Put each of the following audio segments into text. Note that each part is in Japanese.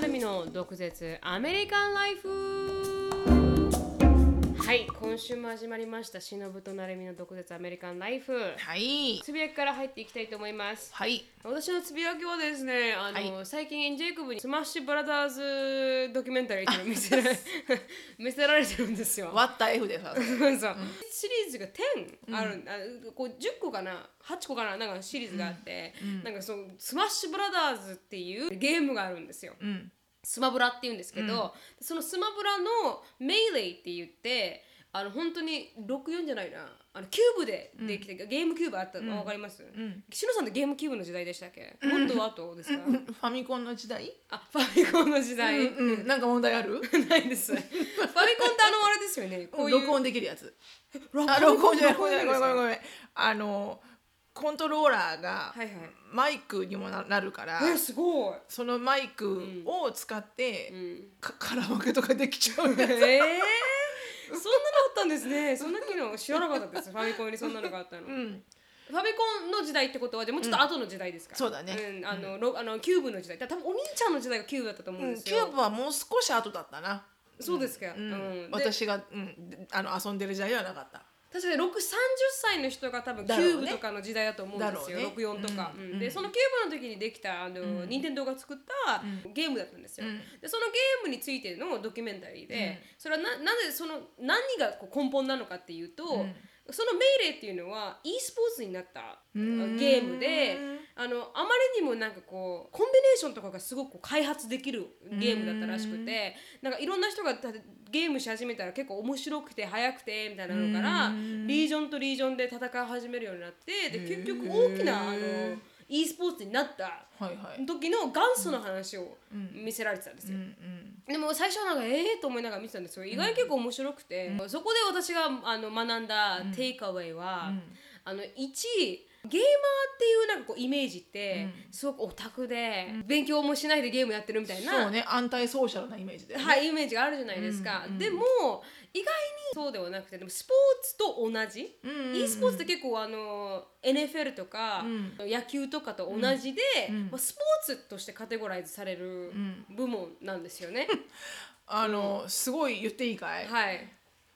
なるみの毒舌アメリカンライフ。はい今週も始まりましたしのぶとなるみの毒舌アメリカンライフ。はい。つぶやきから入っていきたいと思います。はい。私のつぶやきはですねあの、はい。最近ジェイコブにスマッシュブラザーズドキュメンタリーっていうのを見せられ 見せられてるんですよ。割った F でさ。そう。シリーズが10ある、あこう10個かな8個かななんかシリーズがあって、なんかそのスマッシュブラザーズっていうゲームがあるんですよ、うん。スマブラっていうんですけど、そのスマブラの Melee って言ってあの本当に64じゃないな。あのキューブでできて、ゲームキューブあったの分かります、ん。シノさんってゲームキューブの時代でしたっけ、もっと後ですか、ファミコンの時代？あファミコンの時代、うん。なんか問題ある？ないです。ファミコンってあのあれですよね。こういう。録音できるやつ。録音じゃない。ごめんごめんごめん。あの、コントローラーがはいはい。マイクにもななるから、えすごい。そのマイクを使って、ん。かカラオケとかできちゃうええそんなのあったんですね。そんな機能知らなかったです。ファミコンにそんなのがあったの、うん。ファミコンの時代ってことはでもうちょっと後の時代ですか、そうだね。ん、あの、ロあのキューブの時代。多分お兄ちゃんの時代がキューブだったと思うんですよ、キューブはもう少し後だったな。そうですか、うん。うん。で私が、うん、であの遊んでる時代ではなかった。確かに6 30歳の人が多分キューブとかの時代だと思うんですよ、だろうね。64とか、うんうんでそのキューブの時にできたあの、任天堂が作ったゲームだったんですよ、うん。でそのゲームについてのドキュメンタリーで、それはななぜその何がこう根本なのかっていうと、その命令っていうのは e スポーツになったゲームであのあまりにもなんかこうコンビネーションとかがすごく開発できるゲームだったらしくてなん。かいろんな人がたゲームし始めたら結構面白くて速くてみたいなのからリージョンとリージョンで戦い始めるようになってで結局大きなあの e スポーツになった。時の元祖の話を見せられてたんですよ。でも最初はなんかええと思いながら見てたんですけど意外に結構面白くて、そこで私があの学んだテイクアウェイは、あの1ゲーマーっていうなんかこうイメージって、すごくオタクで、勉強もしないでゲームやってるみたいな、そうね、アンタイソーシャルなイメージで、ね。はい、イメージがあるじゃないですか、でも意外にそうではなくてでもスポーツと同じ、うんうんうん。e スポーツって結構あの NFL とか、野球とかと同じで、まあ、スポーツとしてカテゴライズされる部門なんですよね。あの、すごい言っていいかい、はい。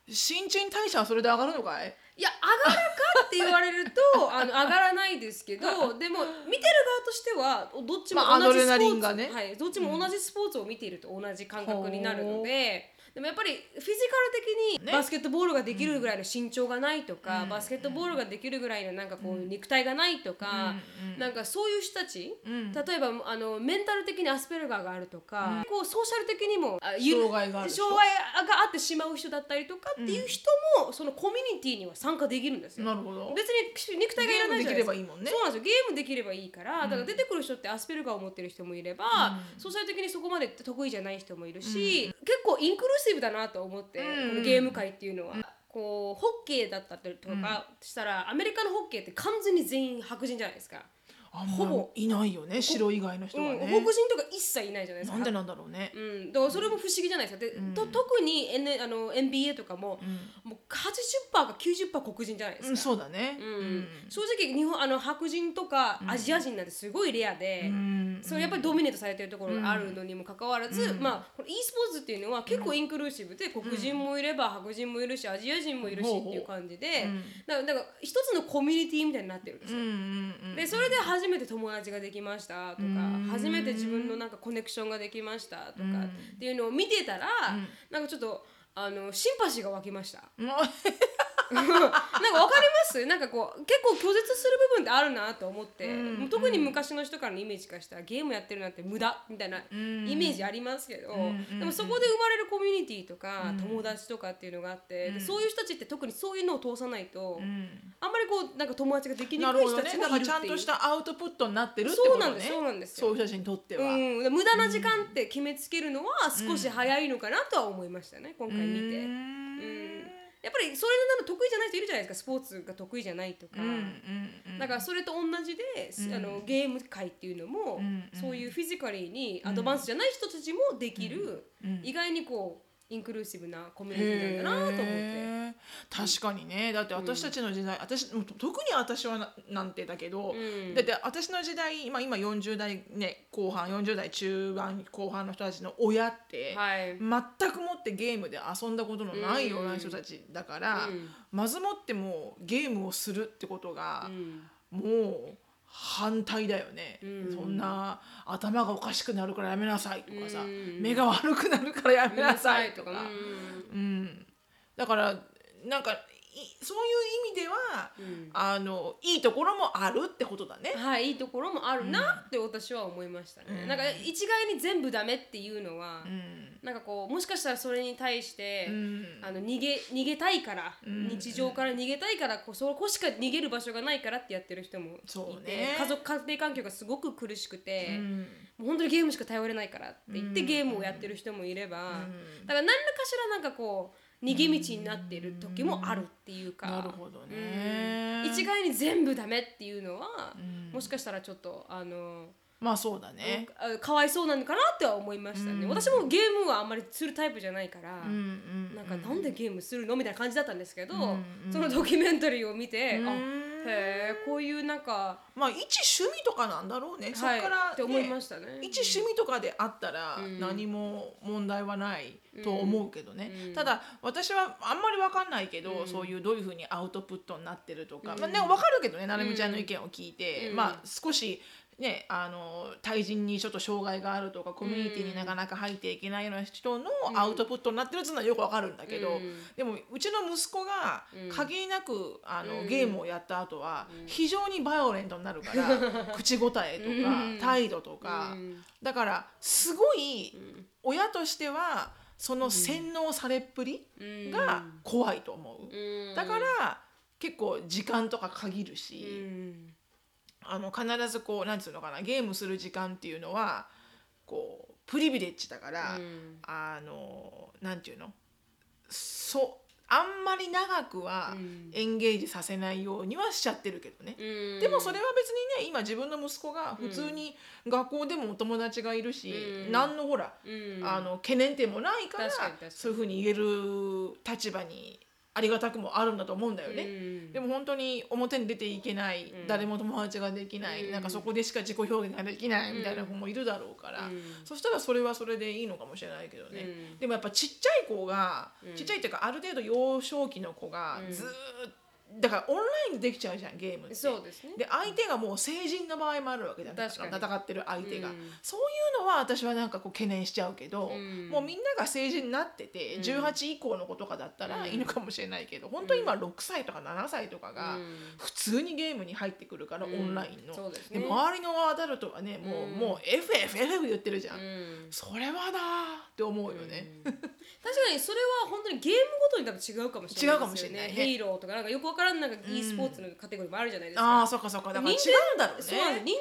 新陳代謝はそれで上がるのかい？いや上がるかって言われると あの上がらないですけどでも見てる側としてはどっちもまあ同じスポーツ、アドレナリンがねはい、どっちも同じスポーツを見ていると同じ感覚になるので。でもやっぱりフィジカル的にね。バスケットボールができるぐらいの身長がないとか、バスケットボールができるぐらいのなんかこう肉体がないとか、なんかそういう人たち、例えばあのメンタル的にアスペルガーがあるとか、こうソーシャル的にも障害があ障害があってしまう人だったりとかっていう人も、そのコミュニティには参加できるんですよ。なるほど。別に肉体がいらないじゃないですか。ゲームできればいいもんね。そうなんですよ。ゲームできればいいから、だから出てくる人ってアスペルガーを持ってる人もいれば、ソーシャル的にそこまで得意じゃない人もいるし、結構インクルーシブだなと思って、このゲーム界っていうのは。こうホッケーだったりとかしたら、アメリカのホッケーって完全に全員白人じゃないですか。ほぼいないよね白以外の人うん、はね、黒人とか一切いないじゃないですか。なんでなんだろうね、うん、だからそれも不思議じゃないですか。で、と特に、N、あの NBA とかも、もう80%か90%黒人じゃないですか。うん、そうだね、うん。正直日本あの白人とかアジア人なんてすごいレアで、ん。それやっぱりドミネートされてるところがあるのにもかかわらず、まあこの e スポーツっていうのは結構インクルーシブで黒人もいれば白人もいるしアジア人もいるしっていう感じで、だからだから一つのコミュニティみたいになってるんですよ。うんうんうん。でそれで初めて友達ができましたとか初めて自分のなんかコネクションができましたとかっていうのを見てたら、なんかちょっとあのシンパシーが湧きました。なんかわかります？なんかこう結構拒絶する部分ってあるなと思って、もう特に昔の人からのイメージからしたらゲームやってるなんて無駄みたいなイメージありますけど、でもそこで生まれるコミュニティとか、友達とかっていうのがあって、でそういう人たちって特にそういうのを通さないと、あんまりこうなんか友達ができにくい人たちがいるっていう。ちゃんとしたアウトプットになってるってことね。そうなんですそうなんですよ。そういう人たちにとっては、うん、無駄な時間って決めつけるのは少し早いのかなとは思いましたね、今回見て。うんやっぱりそれなの得意じゃない人いるじゃないですか。スポーツが得意じゃないとか、だからそれと同じで、あのゲーム界っていうのも、そういうフィジカリーにアドバンスじゃない人たちもできる、意外にこうインクルーシブなコミュニティなんだなと思って。確かにね。だって私たちの時代、私もう特に私はななんてだけど、うん。だって私の時代今今40代、ね、後半40代中盤後半の人たちの親って、はい。全くもってゲームで遊んだことのないような人たちだから、うん。まずもってもうゲームをするってことがう、ん。もう反対だよね、うん。そんな頭がおかしくなるからやめなさいとかさ、うん。目が悪くなるからやめなさいとか。うん。うん、だからなんかいそういう意味では、うん。あのいいところもあるってことだね。はい、いいところもあるなって私は思いましたね。うん。なんか一概に全部ダメっていうのは、うん。なんかこうもしかしたらそれに対して、うん。あの逃げ逃げたいから、うん。日常から逃げたいからこうそこしか逃げる場所がないからってやってる人もいて、そうね。家族家庭環境がすごく苦しくて、本当にゲームしか頼れないからって言ってうん。ゲームをやってる人もいれば、うん。だから何らかしらなんかこう逃げ道になっている時もあるっていうか、なるほどね。うん。一概に全部ダメっていうのは、うん。もしかしたらちょっとあの、まあそうだね。あかわいそうなのかなっては思いましたね、うん。私もゲームはあんまりするタイプじゃないから、うなんかなんでゲームするの？みたいな感じだったんですけど、うん。そのドキュメンタリーを見て、うん。あへえこういうなんか、まあ一趣味とかなんだろうね。そはい、っから、ねって思いましたね。一趣味とかであったらうん。何も問題はないと思うけどね、うん。ただ私はあんまり分かんないけど、うん。そういうどういうふうにアウトプットになってるとか、うん。まあね、分かるけどねなるみちゃんの意見を聞いて、うん。まあ少しねあの対人にちょっと障害があるとかコミュニティになかなか入っていけないような人のアウトプットになってるっていうのはよく分かるんだけど、うん。でもうちの息子がうん。限りなくあの、うん。ゲームをやった後はうん。非常にバイオレントになるから 口答えとか、うん。態度とか、うん。だからすごいうん。親としてはその洗脳されっぷりうん。が怖いと思う、うん。だから結構時間とか限るうし、んあの必ずこうなんつうのかなゲームする時間っていうのはこうプリビレッジだから、うん。あのなんていうのそうあんまり長くはうん。エンゲージさせないようにはしちゃってるけどね。うん。でもそれは別にね今自分の息子が普通に学校でもお友達がいるし、うん。何のほらうん。あの懸念点もないからそういうふうに言える立場にありがたくもあるんだと思うんだよね。うん。でも本当に表に出ていけない、うん。誰も友達ができない、うん。なんかそこでしか自己表現ができないみたいな子もいるだろうから、うん。そしたらそれはそれでいいのかもしれないけどね、うん。でもやっぱちっちゃい子が、うん。ちっちゃいっていうかある程度幼少期の子がうん。ずーっとだからオンラインでできちゃうじゃんゲームって。そうですね。で相手がもう成人の場合もあるわけじゃん確かに。戦ってる相手が、うん。そういうのは私はなんかこう懸念しちゃうけど、うん。もうみんなが成人になってて、うん。18以降の子とかだったらうん。いいのかもしれないけど、本当に今6歳とか7歳とかがうん。普通にゲームに入ってくるから、うん。オンラインの。そうですね。で周りのアダルトはねもう,、うんもう FFF 言ってるじゃん、うん。それはなーって思うよね。うん。確かにそれは本当にゲームごとに多分違うかもしれないですよね。違うかもしれないね。ヘイローとかなんかよくわからんなんか e スポーツのカテゴリーもあるじゃないですか、ああそっかそっか。だから違うんだろうね。そうなんです。任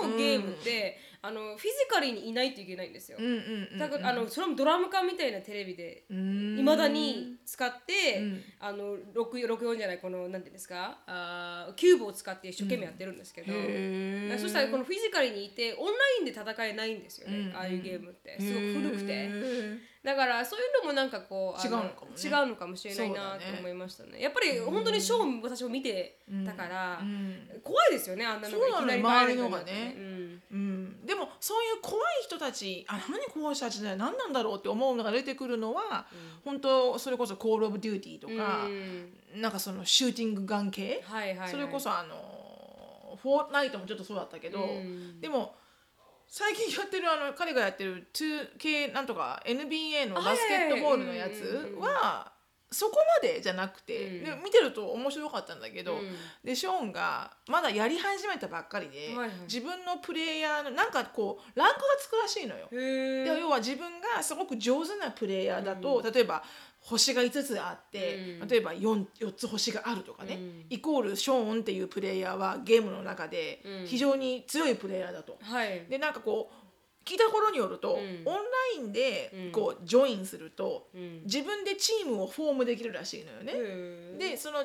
天堂のゲームって、あのフィジカルにいないといけないんですよ、うんうんうんうん。だからあのそれもドラム缶みたいなテレビでいまだに使って、うん。あの64じゃないこのなんていうんですか？あーキューブを使って一生懸命やってるんですけど、へー。だからそしたらこのフィジカルにいてオンラインで戦えないんですよね、うん。ああいうゲームって。すごく古くて。だからそういうのもなんかこうあ違うのかもね。違うのかもしれないなと思いましたね。やっぱり本当にショーを私も見てたから、うん。怖いですよねあんなのがいきなり周りのがね。うん、でもそういう怖い人たちあ何怖い人たちだよ何なんだろうって思うのが出てくるのは、本当それこそ「コール・オブ・デューティー」とか、うん。なんかそのシューティングガン系、はいはいはい、それこそあのフォートナイトもちょっとそうだったけど、うん。でも最近やってるあの彼がやってる 2K なんとか NBA のバスケットボールのやつはそこまでじゃなくて、うん。で見てると面白かったんだけど、うん。でショーンがまだやり始めたばっかりで、はいはい。自分のプレイヤーのなんかこうランクがつくらしいのよ。で要は自分がすごく上手なプレイヤーだと、例えば星が5つあって、うん。例えば 4, 4つ星があるとかね、うん。イコールショーンっていうプレイヤーはゲームの中でうん。非常に強いプレイヤーだと。はい。でなんかこう聞いた頃によると、ん。オンラインでうん。こう join すると、うん。自分でチームをフォームできるらしいのよね。でその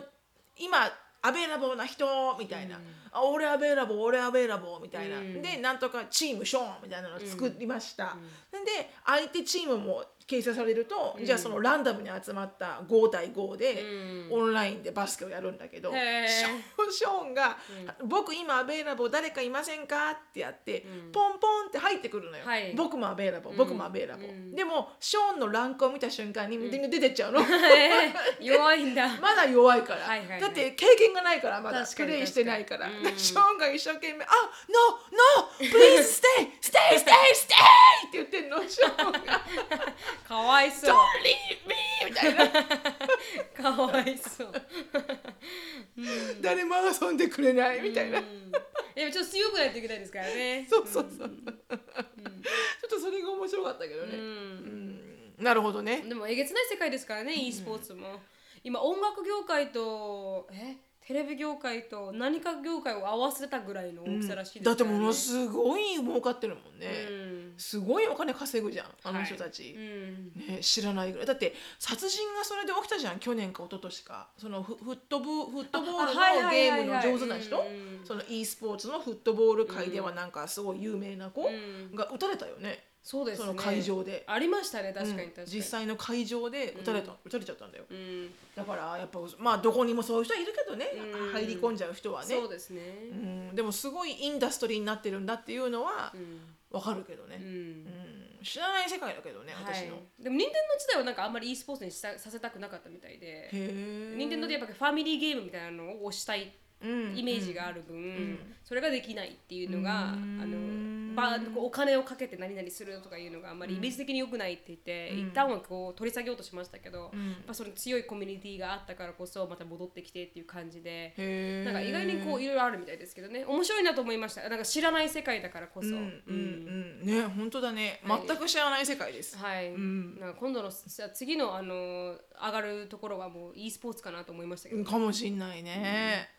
今 available な人みたいな、うん。あ俺 available 俺 available みたいな、うん。でなんとかチームショーンみたいなのを作りました、で相手チームも形成されると、じゃあそのランダムに集まった5対5で、オンラインでバスケをやるんだけど、ショー。ンショーンが、僕今アベイラボー誰かいませんか?」ってやって、ポンポンって入ってくるのよ、はい。僕もアベイラボー僕もアベイラボ。ー、でもショーンのランクを見た瞬間に出てっちゃうの、え ー弱いんだ。まだ弱いから、はいはいはい。だって経験がないからまだプレイしてないから、ショーンが一生懸命「あ No! No! Please stay! Stay! Stay! Stay!」って言ってんのショーンが かわい「そ Don't う leave me!」みたいな。かわいそう。誰も遊んでくれないみたいな、でもちょっと強くないといけないですからね。そうそうそう、ちょっとそれが面白かったけどね、うん。なるほどね。でもえげつない世界ですからね e スポーツも。今音楽業界とえ？テレビ業界と何か業界を合わせたぐらいの大きさらしいですからねだってものすごい儲かってるもんね、うん。すごいお金稼ぐじゃんあの人たち、うん。ね、知らないぐらい。だって殺人がそれで起きたじゃん去年か一昨年か。そのフフットボフットボールのはいはいはいゲームの上手な人？うんその e スポーツのフットボール界ではなんかすごい有名な子ん。が撃たれたよね、そうですね。その会場で。ありましたね確かにうん。確かに、実際の会場で撃たれた、撃たれちゃったんだよ。うん。だからやっぱまあどこにもそういう人はいるけどね、うん。入り込んじゃう人はね。そうですね。うん、でもすごいインダストリーになってるんだっていうのはうん。わかるけどね、うん。うん。知らない世界だけどね私の、はい、でも任天堂自体はなんかあんまり e スポーツにしたさせたくなかったみたいで。へえ任天堂でやっぱファミリーゲームみたいなのを推したいうんイメージがある分、それができないっていうのが、うん。あのばこうお金をかけて何々するとかいうのがあんまりイメージ的に良くないって言って、一旦はこう取り下げようとしましたけど、やっぱその強いコミュニティがあったからこそまた戻ってきてっていう感じで。なんか意外にこういろいろあるみたいですけどね面白いなと思いました。なんか知らない世界だからこそ、うんうんうん。ね本当だね、はい。全く知らない世界です、はい、ん。なんか今度のさ次のあの上がるところはもう e スポーツかなと思いましたけど、かもしんないね、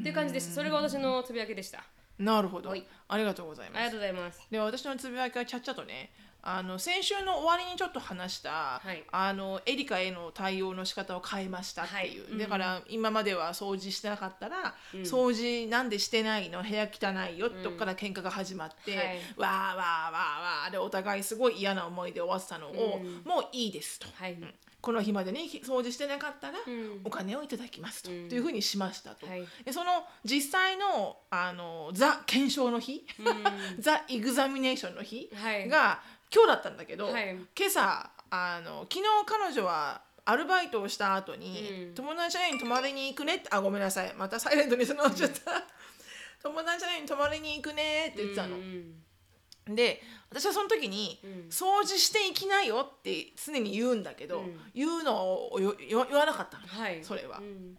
っていう感じですそれが私のつぶやきでした。なるほど、はい。ありがとうございありがますとうございます。で私のつぶやきはちゃっちゃとねあの先週の終わりにちょっと話した、はい。あのエリカへの対応の仕方を変えましたっていう、はい。だから今までは掃除してなかったら、掃除なんでしてないの？部屋汚いよ、とこから喧嘩が始まって、はい。わーわーわーわーでお互いすごい嫌な思いで終わってたのを、もういいですと。はい、この日までに掃除してなかったらん。お金をいただきますと,、というふうにしましたと、はい。でその実際のあのザ検証の日、ザエグザミネーションの日はい。が今日だったんだけど、はい。今朝あの昨日彼女はアルバイトをした後に、うん。友達に泊まりに行くねってあごめんなさい。またサイレントにそのっちゃった、友達に泊まりに行くねって言ってたの。うんで私はその時に、ん。掃除していきなよって常に言うんだけど、うん。言うのをよ言わなかったの、はい。それは、うん。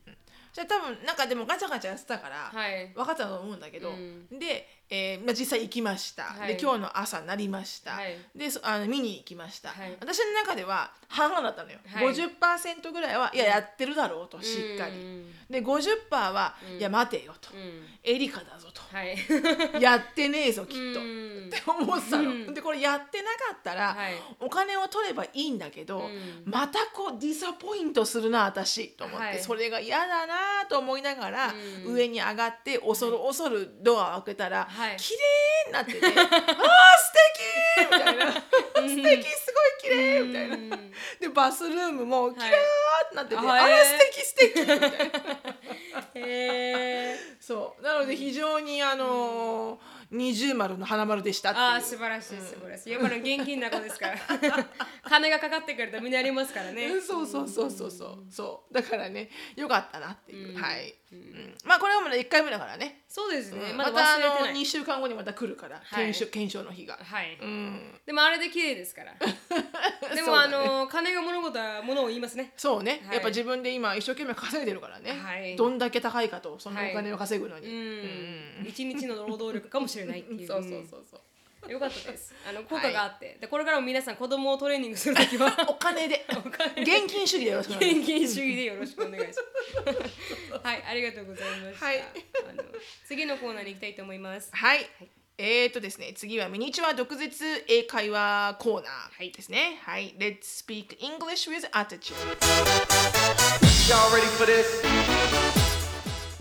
じゃあ多分なんかでもガチャガチャやってたから、はい。分かったと思うんだけど、うん。で、えーまあ、実際行きました、はい。で今日の朝なりました、はい。でそあの見に行きました、はい。私の中では半々だったのよ、はい。50%ぐらいはいややってるだろうとしっかり、うん。で50%は、いや待てよと、うん。エリカだぞと。はい。やってねえぞきっと、うん。って思ってたの、うん。でこれやってなかったら、はい。お金を取ればいいんだけど、ん。またこうディサポイントするな私と思って、はい。それが嫌だなと思いながら、うん。上に上がって恐る恐るドアを開けたら、はい。綺麗になってて「あー素敵!」みたいな「素敵すごい綺麗！みたいな。うん。でバスルームもキラーってなってて「はいあら素敵素敵!」みたいな。へー。そう。なので非常にあのー二重丸の花丸でしたああ素晴らしい素晴らしい。やっぱり現金な子ですから。金がかかってくるとみんなありますからね。うんそうそうそうそうそう。そう。だからねよかったなっていう、はい、うんまあこれはまだ1回目だからね、そうですね。うん。まだまたあの忘れてない。2週間後にまた来るから、はい。検証検証の日が、はい。うん。でもあれで綺麗ですから。でも、あの金が物事は物を言いますね。そうね、はい。やっぱ自分で今一生懸命稼いでるからね、はい。どんだけ高いかとそのお金を稼ぐのに、うん。一日の労働力かもしれないっていう。そうそうそうそう。うんよかったです。あの効果があって、でこれからも皆さん子供をトレーニングするときは。お金で。金現金主義でよろしくお願いし現金主義でよろしくお願いします。はいありがとうございました、はい。あの次のコーナーに行きたいと思います。ますはい、えーとですね次はミニチュア毒舌英会話コーナーですね。はい、Let's speak English with attitude. Y'all ready for this?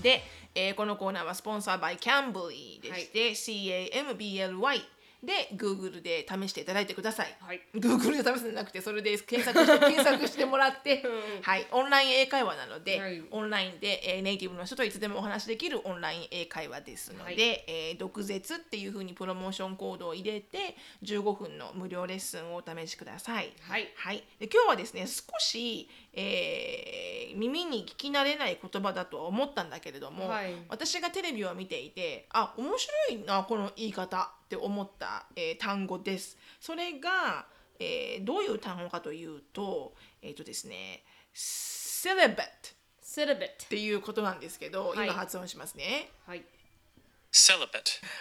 で、えーこのコーナーはスポンサー by Cambly でして、CAMBLY で Google で試していただいてください。はい。Google で試すんじゃなくてそれで検索して 検索してもらって、うん。はい、オンライン英会話なので、はい。オンラインで、えーネイティブの人といつでもお話しできるオンライン英会話ですので、はい。えー毒舌っていうふうにプロモーションコードを入れて15分の無料レッスンをお試しください。はい。はい、で今日はですね少し、えー耳に聞き慣れない言葉だとは思ったんだけれども、はい。私がテレビを見ていてあ面白いなこの言い方って思った、えー単語です。それが、えーどういう単語かというとえっ、とですね celibate っ celibate ていうことなんですけど、はい。今発音しますね。はい。celibate,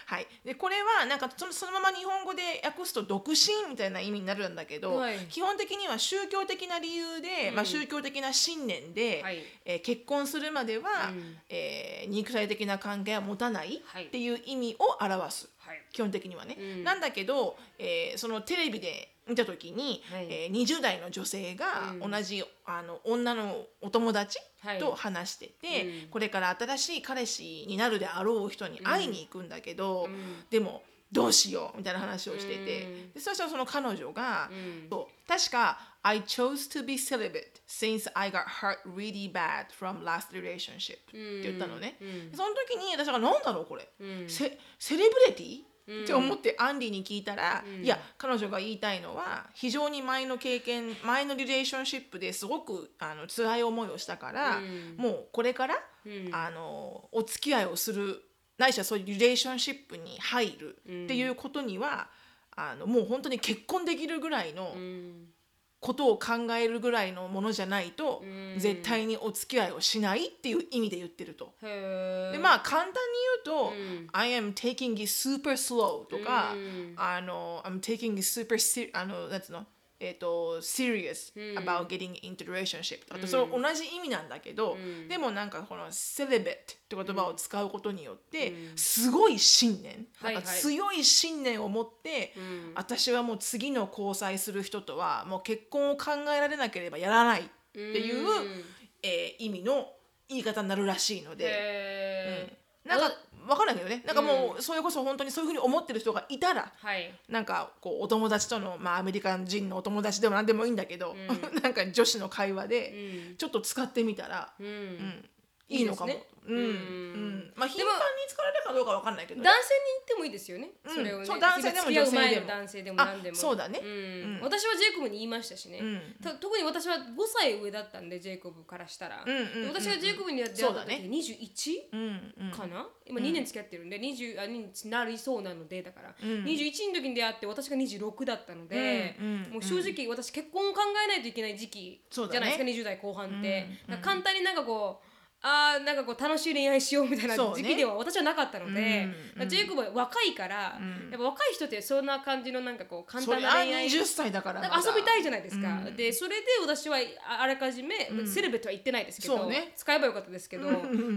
はい、でこれはなんかそのそのまま日本語で訳すと独身みたいな意味になるんだけど、はい。基本的には宗教的な理由で、まあ、宗教的な信念で、はい。えー結婚するまでは、うん。えー肉体的な関係は持たないはい。っていう意味を表す、はい基本的にはね。うん。なんだけど、えーそのテレビで見た時に、はい。えー20代の女性がうん。同じ、あの女のお友達はい。と話してて、うん。これから新しい彼氏になるであろう人に会いに行くんだけど、ん。でもどうしようみたいな話をしてて、うん。でそしたらその彼女が、うん。そう確か「I chose to be celibate since I got hurt really bad from last relationship」って言ったのね、うん。その時に私が「何だろうこれ、うん。セセレブリティ?」って思ってアンディに聞いたら、いや彼女が言いたいのは非常に前の経験前のリレーションシップですごくあの辛い思いをしたから、うん。もうこれから、うん。あのお付き合いをするないしはそういうリレーションシップに入るっていうことには、あのもう本当に結婚できるぐらいのうん。ことを考えるぐらいのものじゃないと、うん。絶対にお付き合いをしないっていう意味で言ってると。でまあ簡単に言うと、うん。I am taking it super slow とか、うん。あの I'm taking it super あのなんつうの？えっ、と serious about getting into relationship あとそれ同じ意味なんだけど、でもなんかこの celibate って言葉を使うことによって、すごい信念、はいはい。なんか強い信念を持って、ん。私はもう次の交際する人とはもう結婚を考えられなければやらないっていう、うん。えー意味の言い方になるらしいので。なんかわかんないけどね。なんかもうそれこそ本当にそういうふうに思ってる人がいたらはい。なんかこうお友達との、まあ、アメリカ人のお友達でも何でもいいんだけど、なんか女子の会話でうん。ちょっと使ってみたら、うん。うん。いいのかもうん。うん。うんまあ頻繁に使われるかどうかわかんないけどね、男性に言ってもいいですよね。うん。それをね。そう男性でも付き合う女性でも前の男性でも何でも。あそうだね。ん。うん。私はジェイコブに言いましたしね。うん。た特に私は5歳上だったんでジェイコブからしたら。うんうんうんうん。私がジェイコブに出会った時そうだね。21? うんうん。かな？今2年付き合ってるんで20あになりそうなのでだから、うん。21の時に出会って私が26だったので、うんうんもう正直私結婚を考えないといけない時期じそうだねゃないですか、20代後半って、うん。だから簡単になんかこうあーなんかこう楽しい恋愛しようみたいな時期では私はなかったので、うんだからジェイコブは若いから、うん。やっぱ若い人ってそんな感じのなんかこう簡単な恋愛20歳だから遊びたいじゃないですか、うん。でそれで私はああらかじめ、セレブとは言ってないですけど、ね。使えばよかったですけど、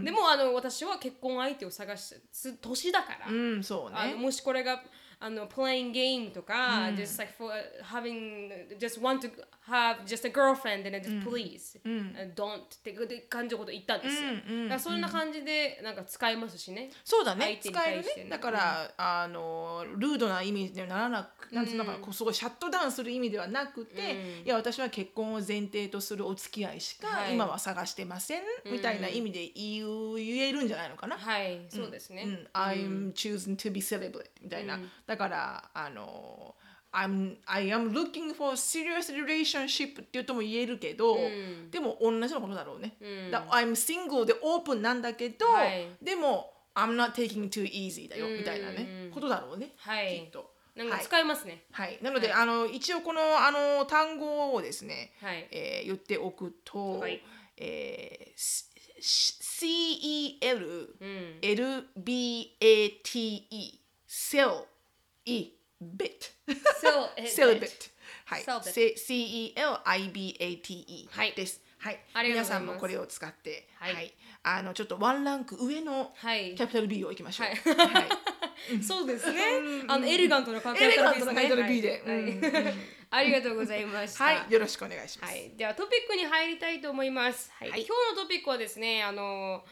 でもあの私は結婚相手を探す年だから、うんそうね。あのもしこれがあの playing game とか、just like for having just want to have just a girlfriend and just please、uh, don't ってで感じのこと言ったんですよ、うんうんだからそんな感じでなんか使えますしね。そうだね。使えるね。ねだから、あのルードな意味にはならなくなんつうのかなこうすごいシャットダウンする意味ではなくて、いや私は結婚を前提とするお付き合いしかはい。今は探してません、みたいな意味で言う言えるんじゃないのかな。はい、そうですね、うん、I'm choosing to be celibate みたいな、だからあの I'm, I am looking for serious relationship っていうとも言えるけど、でも同じのことだろうね、だ I'm single でオープンなんだけど、はい。でも I'm not taking too easy だよ、みたいなね。ことだろうね、はい。きっと。なんかはい。使えますね。はい、なので、はい。あの一応このあの単語をですね、はい。えー言っておくと、はい。えー CEL、うん。LBATE cell e bit. Celibate はい Celibate はい。です。はい皆さんもこれを使って。は、はい。いあのちょっとワンランク上のはい。キャピタル B をいきましょう。はい。はい。そうですね。あのエレガントなカエレガントなカピタル B で。はい。うん。ありがとうございました。はい、よろしくお願いします、はい、ではトピックに入りたいと思います。はい、はい。今日のトピックはですね、あの、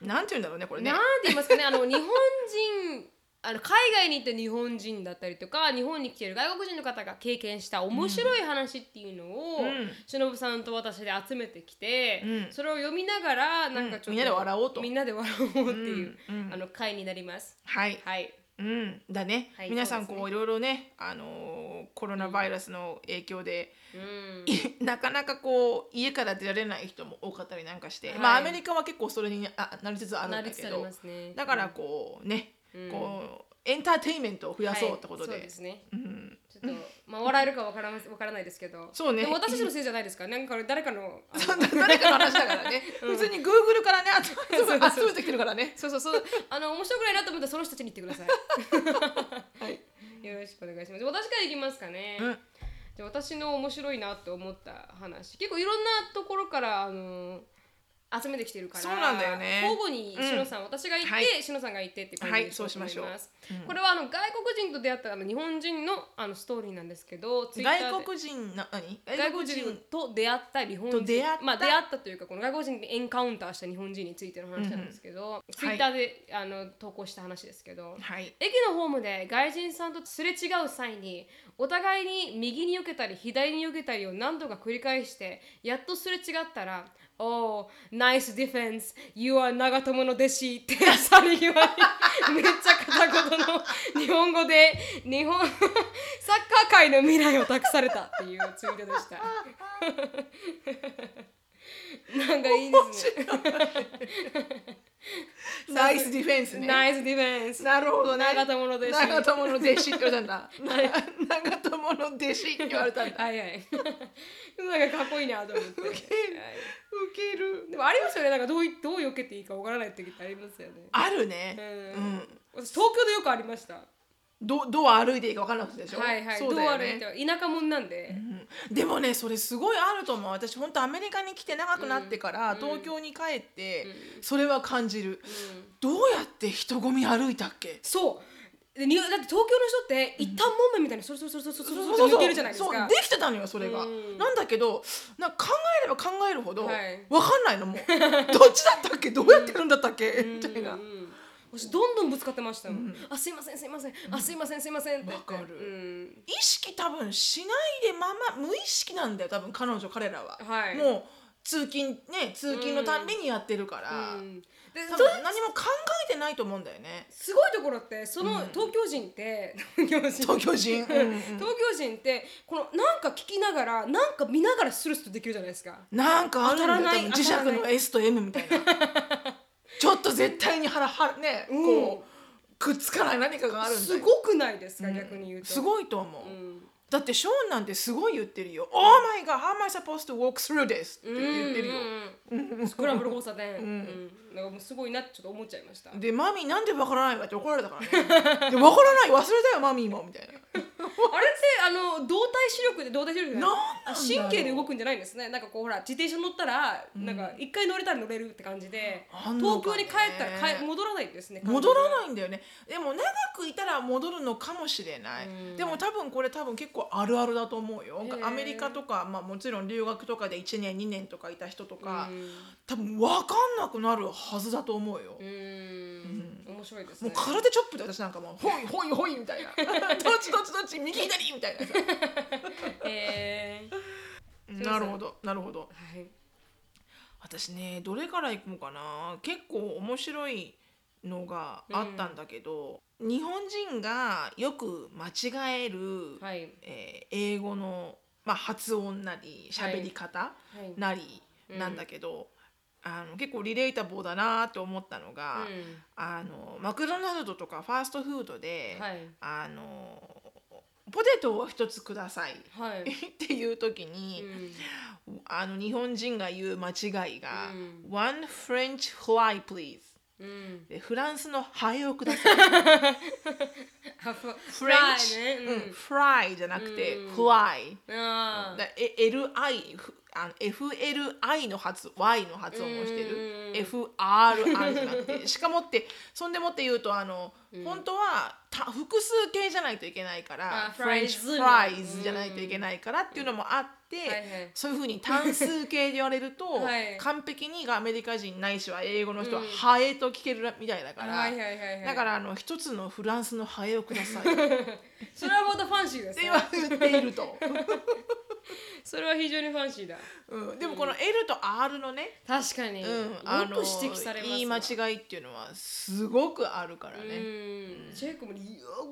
なんて言うんだろうねこれね。なんて言いますかね、あの日本人あの海外に行った日本人だったりとか日本に来ている外国人の方が経験した面白い話っていうのを、うん。しのぶさんと私で集めてきて、うん。それを読みながらなんかちょっと、みんなで笑おうと。みんなで笑おうっていう、うん。うん。あの回になります。はい。はい。うん、だね、はい皆さんこういろいろね、あのーコロナウイルスの影響で、うん。い なかなかこう家から出られない人も多かったりなんかして、はい。まあアメリカは結構それにあなりつつあるんだけど、ね。だからこうね、うんこうエンターテインメントを増やそうってことで,、はいそうですね。うん、ちょっとまあ笑えるかわからわからないですけど。そうね私たちのせいじゃないですか。なんか誰かの。誰かの話だからね、普通に Google からね集めてきてるからね。そうそうそう。あの面白くないなと思ったらその人たちに言ってください。はいよろしくお願いします。私からいきますかね。うんじゃあ私の面白いなって思った話結構いろんなところからあの集めてきてるからそうなんだよね。交互にしのさん、私が行って、はい。しのさんが行ってって感じはいにしようと思いそうしましょう。これはあの外国人と出会ったあの日本人のあのストーリーなんですけど外国人な何？外国人と出会った日本人。と出会った。まあ出会ったというかこの外国人にエンカウンターした日本人についての話なんですけど、ツイッターで、あの投稿した話ですけど、はい。駅のホームで外人さんとすれ違う際にお互いに右に避けたり左に避けたりを何度か繰り返してやっとすれ違ったら「おおナイスディフェンス You are 長友の弟子」ってさり際にめっちゃ片言の日本語で日本サッカー界の未来を託されたっていうツイートでした。なんかいいですね。ナイスディフェンスね。ナイスディフェンス。なるほどね。長友の弟子長友の弟子って言われたんだ。長友の弟子って言われたんだ。はいはい。なんかかっこいいなと思って。はいウケる。でもありますよね。なんかどういどう避けていいかわからない時ってありますよね。あるね。ううんん。私東京でよくありました。どどう歩いていいか分からなくてでしょ？はいはい。そうだよどう歩いね。て田舎者なんで。うんでもねそれすごいあると思う。私本当アメリカに来て長くなってから、東京に帰って、それは感じる、どうやって人混み歩いたっけ？そう。でにだって東京の人って一旦もめみたいにそろそろそろそろそろそろそけるじゃないですか。そうできてたのよそれが、うん。なんだけどな考えれば考えるほど、はい。分かんないのもう。どっちだったっけ？どうやってるんだったっけ、みたいな、うん私どんどんぶつかってましたもん。あすいませんすいません。あすいませんすいませんって。わかる。うん。意識多分しないでまま無意識なんだよ多分彼女彼らは、はい。もう通勤ね通勤のたんびにやってるから、うん。で多分何も考えてないと思うんだよね。すごいところってその東京人って、東京人。東京人、うん。うん東京人ってこのなんか聞きながらなんか見ながらスルスルできるじゃないですか。なんかあるんだよ。当たらない多分磁石の S と M みたいな ちょっと絶対に腹腹ね、うん。こうくっつかない何かがあるすごくないですか、逆に言うと。すごいと思う、うんだってショーンなんてすごい言ってるよ「Oh my god how am I supposed to walk through this?」って言ってるよ、うん。うんスクランブル交差点、うん。なんかもうすごいなってちょっと思っちゃいました。でマミーなんでわからないわって怒られたからね。でわからない忘れたよマミーもみたいな。あれってあの動体視力で動体視力じゃない。なんなんだろう。神経で動くんじゃないんですね。なんかこうほら自転車乗ったら、なんか一回乗れたら乗れるって感じでね東京に帰ったら帰戻らないんですね戻らいないんだよね。でも長くいたら戻るのかもしれない、でも多分これ多分結構あるあるだと思うよ。アメリカとか、まあ、もちろん留学とかで1年2年とかいた人とか、うん。多分分かんなくなるはずだと思うよ、うーん。面白いですね。もう空手チョップで私なんかもうほいほいほいみたいな。どっちどっちどっち右左みたいなさ。えー。なるほどなるほど。はい。私ねどれからいこうかな。結構面白いのがあったんだけど、日本人がよく間違える、はい。えー英語の、まあ、発音なり喋り方はい。なりなんだけど、あの結構リレータボーだなって思ったのが、うん。あのマクドナルドとかファーストフードで、はい。あのポテトを一つくださいはい。っていう時に、あの日本人が言う間違いが「One French fry please うん。うん」でフランスのハエをください。あフフレンチ、ね。うん、フライじゃなくて、うん。フライ。う LI ふあの FLI の発 Y の発音をしてる。FRI じゃなくて。しかもってそんでもって言うとあの、本当はた複数形じゃないといけないからあフレンチ fries フライズじゃないといけないからっていうのもあって、はいはい。そういうふうに単数形で言われると、はい。完璧にアメリカ人ないしは英語の人はハエと聞けるみたいだから、だからあの一つのフランスのハエをください。っ それはまたファンシーですてね言っていると。それは非常にファンシーだ。うん、でもこの L と R のね、確かに、うん、よあのく指摘されますわ。言い間違いっていうのはすごくあるからうね。ん。チェックもよ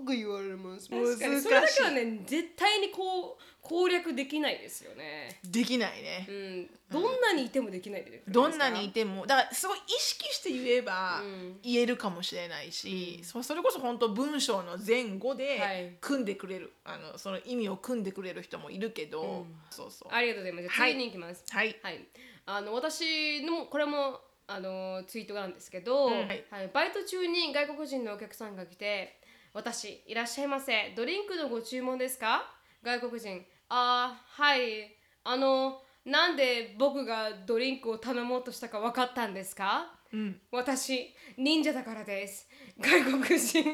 く言われます。確かに。それだけはね絶対にこう攻略できないですよねできないねう。んどんなにいてもできないですかどんなにいてもだからすごい意識して言えばうん言えるかもしれないし、そそれこそ本当文章の前後はいで組んでくれる、あのその意味を組んでくれる人もいるけど、うんそうそう。ありがとうございます。はい次に行きます。はいはい。あの私のこれもあのツイートなんですけど、うんはい、バイト中に外国人のお客さんが来て、私いらっしゃいませ。ドリンクのご注文ですか？外国人。あーはい。あのなんで僕がドリンクを頼もうとしたか分かったんですか？うん、私忍者だからです。外国人。おー忍者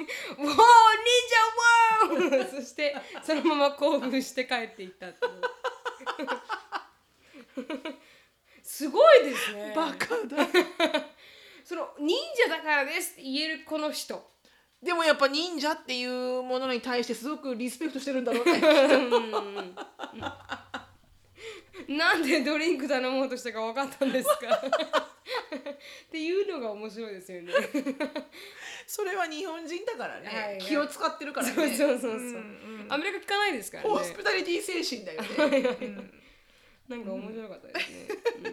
わー！そしてそのまま興奮して帰っていった すごいですね。バカだ。その忍者だからですって言えるこの人でもやっぱ忍者っていうものに対してすごくリスペクトしてるんだろうね。なんでドリンク頼もうとしたか分かったんですか？っていうのが面白いですよねそれは日本人だからね、はい気を使ってるからね。そうそうそうそう、んアメリカ聞かないですからねホスピタリティ精神だよね。なんか面白かったですね。う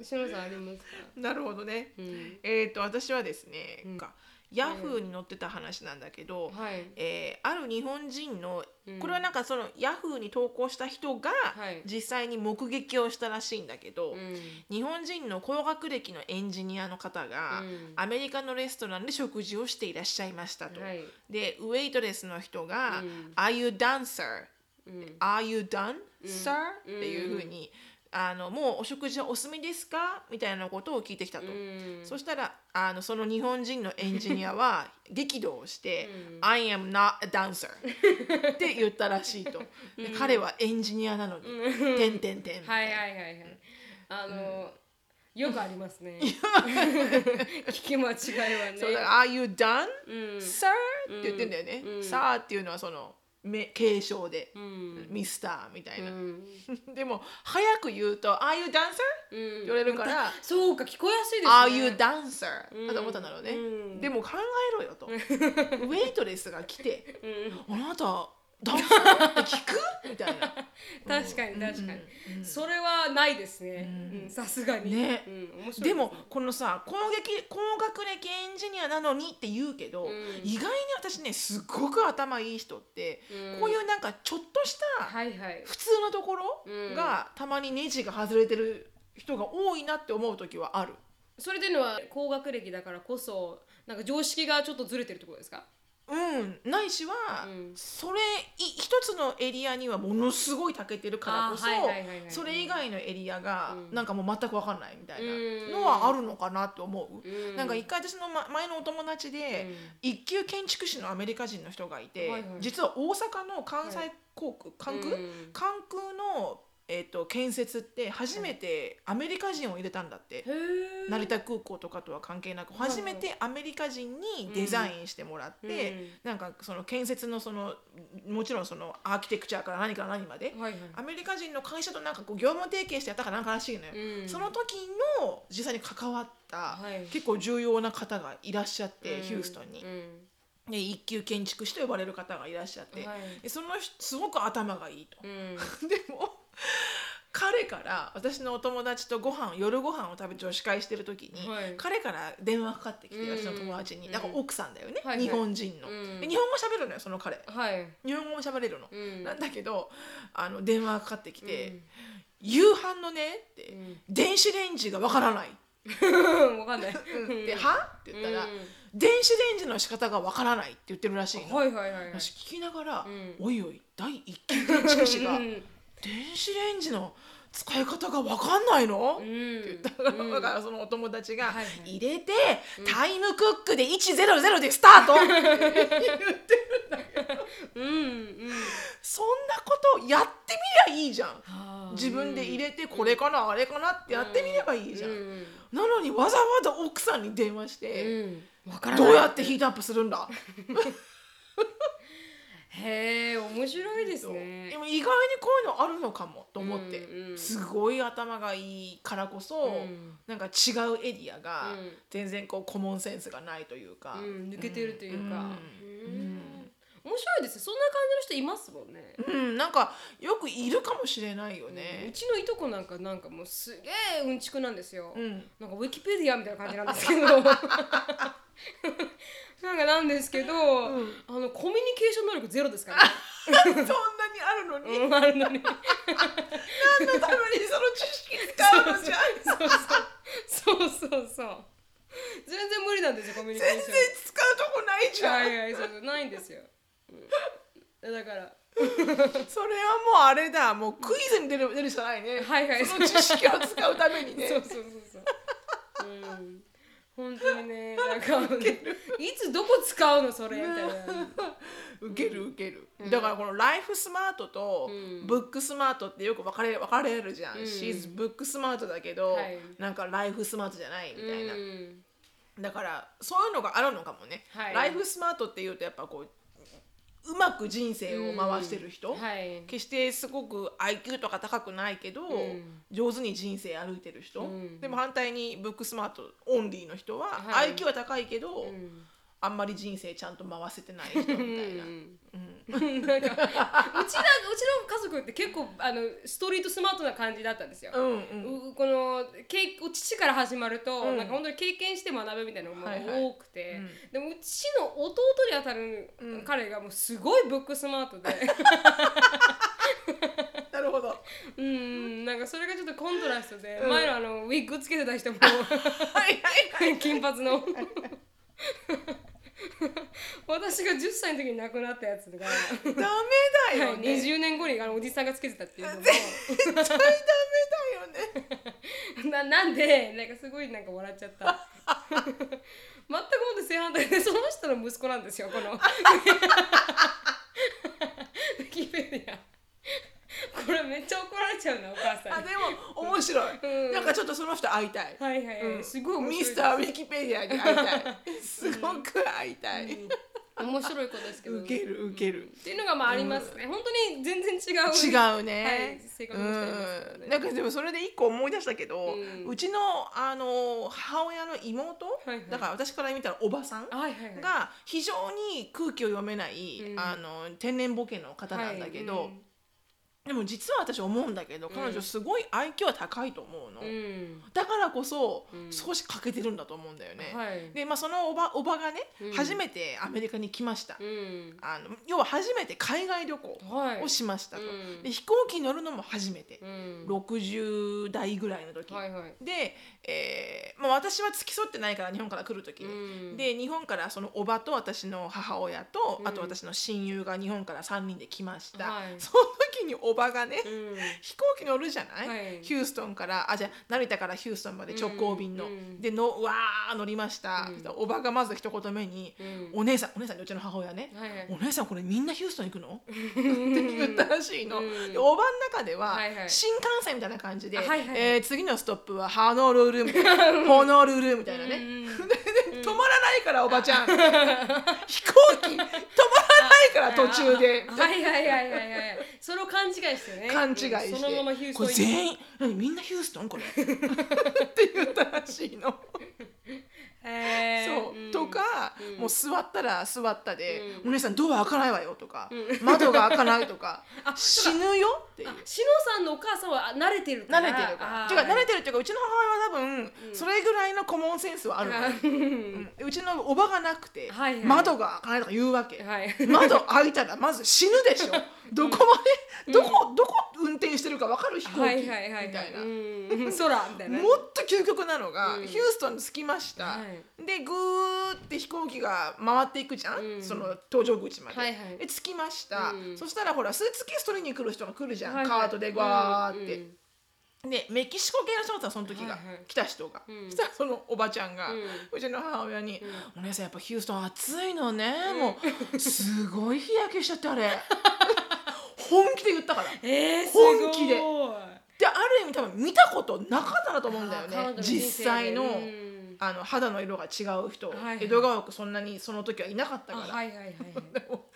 ん。さんありますか？なるほどね。うん。えっ、と私はですね、うんかヤフーに載ってた話なんだけど、はい。えーある日本人のうんこれはなんかそのヤフーに投稿した人がはい実際に目撃をしたらしいんだけど、うん。日本人の高学歴のエンジニアの方が、うんアメリカのレストランで食事をしていらっしゃいましたと。はい。でウェイトレスの人が「うん Are you sir? うん。Are you done, sir?、っていうふうにあのもうお食事はお済みですか？みたいなことを聞いてきたと。うん。そしたらあのその日本人のエンジニアは 激怒してうん「I am not a dancer 」って言ったらしいと。で彼はエンジニアなのに「てんてんてん」はいはいはいはい。あの。よくありますね。聞き間違いはね。そうだから「Are you done, うん。sir?」って言ってんだよね。うんさあっていうのはそのめ継承でうん。ミスターみたいうな。ん。でも早く言うと「Are you dancer?」うん。言われるからそうか聞こえやすいですね。Are you dancer? うんだと思ったんだろうね、うんでも考えろよと ウェイトレスが来てうん。「あなたダンサーって聞く?」みたいな。確かに確かに、それはないですね。うん。さすがに。ね。うん、面白いすでもこのさ高撃高学歴エンジニアなのにって言うけど、ん。意外に私ねすごく頭いい人って、うん。こういうなんかちょっとした普通のところが、たまにネジが外れてる人が多いなって思う時はある。それっていうのは高学歴だからこそなんか常識がちょっとずれてるってことですか？うん、ないしは、うん。それい一つのエリアにはものすごい長けてるからこそあーはいはいはいはい。それ以外のエリアがうん。なんかもう全く分かんないみたいなうんのはあるのかなと思う。うん。なんか一回私のま前のお友達で、一級建築士のアメリカ人の人がいて、はいはい。実は大阪の関西航空、関空、うん。関空の、えっと建設って初めてアメリカ人を入れたんだって。へえ成田空港とかとは関係なく初めてアメリカ人にデザインしてもらって、うん。なんかその建設のそのもちろんそのアーキテクチャから何から何まで、はいはい。アメリカ人の会社となんかこう業務提携してやったかなんからしいのよ、うん。その時の実際に関わった、はい。結構重要な方がいらっしゃって、うん。ヒューストンに、うん。で一級建築士と呼ばれる方がいらっしゃって、はい。でその人すごく頭がいいと。うん。でも彼から私のお友達とご飯夜ご飯を食べ女子会してる時に、はい。彼から電話かかってきて、うん私の友達に、うんなんか奥さんだよね、はいはい。日本人の、うん。で日本語喋るのよその彼。はい。日本語も喋れるの、うん。なんだけどあの電話がかかってきて、うん。夕飯のねって、うん。電子レンジがわからない、わかんない。では？って言ったら、うん。電子レンジの仕方がわからないって言ってるらしいの、はいはいはいはい。私聞きながら、ん。おいおい第一級建築士がうん電子レンジの使い方が分かんないの、うん。って言ったら、だからそのお友達が入れて、タイムクックで100でスタート。って言ってるんだけどうんうん。そんなことやってみりゃいいじゃん。はあ。自分で入れてこれかなあれかなってやってみればいいじゃん、うん。なのにわざわざ奥さんに電話して、どうやってヒートアップするんだ？面白いですね。でも意外にこういうのあるのかもと思って、うんうん。すごい頭がいいからこそ、ん。なんか違うエリアがうん。全然こうコモンセンスがないというか、うん抜けてるというか。うん。うん面白いですねそんな感じの人いますもんね。うんなんかよくいるかもしれないようね。ちのいとこなんかなんかもうすげえうんちくなんですよ、うん。なんかウィキペディアみたいな感じなんですけど。なんかなんですけど、ん。あのコミュニケーション能力ゼロですからね。そんなにあるのに、うんあるのに。何のためにその知識使うのじゃ。んそうそう。そうそうそう。全然無理なんですよコミュニケーション。全然使うとこないじゃん、はいはいそうそう。ないんですよ、うん、だから。それはもうあれだ。もうクイズに出る出るしかないね、はいはい。その知識を使うためにね。そうそうそうそう。うん。本当にね。なんかいつどこ使うのそれみたいな。受ける受ける、だからこのライフスマートとうん。ブックスマートってよく分かれ分かれるじゃん、うん。She's ブックスマートだけど、はい。なんかライフスマートじゃないみたいな、うん。だからそういうのがあるのかもね、はい。ライフスマートっていうとやっぱこううまく人生を回してる人、はい。決してすごく IQ とか高くないけど、ん。上手に人生歩いてる人、うん。でも反対にブックスマートオンリーの人は、はい。IQ は高いけど、うんあんまり人生ちゃんと回せてない人みたいな。うんなんかうちらうちの家族って結構あのストリートスマートな感じだったんですよ。うんうん。うこの経お父から始まると、うん。なんか本当に経験して学ぶみたいなのがはいはい。多くて、うん。でもうちの弟にあたる彼がもうすごいブックスマートで。なるほど。うん。なんかそれがちょっとコントラストで、前のあのウィッグつけてた人も。はいはい。金髪の 私が10歳の時に亡くなったやつが、ダメだよはい、ね。20年後にあのおじさんがつけてたっていうのも。絶対ダメだよね。ななんでなんかすごいなんか笑っちゃった。全くもって正反対でその人の息子なんですよこの。ウィキペディアこれめっちゃ怒られちゃうなお母さんに。あでも面白い、うん。なんかちょっとその人会いたい。はいはいはい、すごいミスターウィキペディアに会いたい。すごく会いたい。面白い子ですけど、受ける受ける。っていうのがまあありますね、本当に全然違う。違うはいね。性格の人いますなんかでもそれで一個思い出したけど、ううんちのあの母親の妹、はいはい。だから私から見たらおばさんはいはいはい。が非常に空気を読めない、うん。あの天然ボケの方なんだけど、はいうんでも実は私思うんだけど彼女すごい IQ は高いと思うの、うん。だからこそ、ん。少し欠けてるんだと思うんだよね。はい。でまあそのおばおばがね、うん。初めてアメリカに来ました。うん。あの要は初めて海外旅行はい。をしましたと、うん。で飛行機に乗るのも初めて、うん。60代ぐらいの時、はいはい。で、えーまあ、私は付き添ってないから日本から来る時。に、うん。で日本からそのおばと私の母親と、うん。あと私の親友が日本から3人で来ました、はい。その時におばがね、うん。飛行機乗るじゃない、はい。ヒューストンからあじゃあ成田からヒューストンまで直行便の、うん。でのわー乗りました、うん。おばがまず一言目に、うん。お姉さんお姉さんでうちの母親ね、はいはいお姉さんこれみんなヒューストン行くの？って言ったらしいの、うん。でおばの中では、はいはい。新幹線みたいな感じで、あはいはい。えー次のストップはハノルルみたいなホノルルみたいなね、止まらないからおばちゃん。飛行機止まらないから途中で。はいはいはいはいはい。それを勘違いしてね。勘違いして、うんそのままヒューストンこれ全員何みんなヒューストンこれ。って言ったらしいの。へー。そう、ん。とか、うん。もう座ったら座ったで、うお姉さんドア開かないわよとか、窓が開かないとか 死ぬよっていう。あ。しのさんのお母さんはあ慣れてるから。慣れてるから。ていうか慣れてるっていうかうちの母親は多分、それぐらいのコモンセンスはあるのよ、あうん。うちのおばがなくて、はいはい。窓が開かないとか言うわけ、はい。窓開いたらまず死ぬでしょ どこまで、どこどこ運転してるか分かる飛行機、はいはいはいみたいな、うん。空みたいな。もっと究極なのが、うん。ヒューストンに着きました、はい。でぐーって飛行機が回っていくじゃん、うん。その搭乗口まで、はいはい。で着きました、うん。そしたらほらスーツケース取りに来る人が来るじゃん、カートでわーって、うんでメキシコ系の人だったのその時が、はいはい。来た人が、ん。そしたらそのおばちゃんが、ううんちの母親に「お姉さんやっぱヒューストン暑いのね、もうすごい日焼けしちゃってあれ」本気で言ったから。えー、す本気で。である意味多分見たことなかったなと思うんだよね。実際の,、うんあの肌の色が違う人、はいはい。江戸川区そんなにその時はいなかったあから、はいはいはい も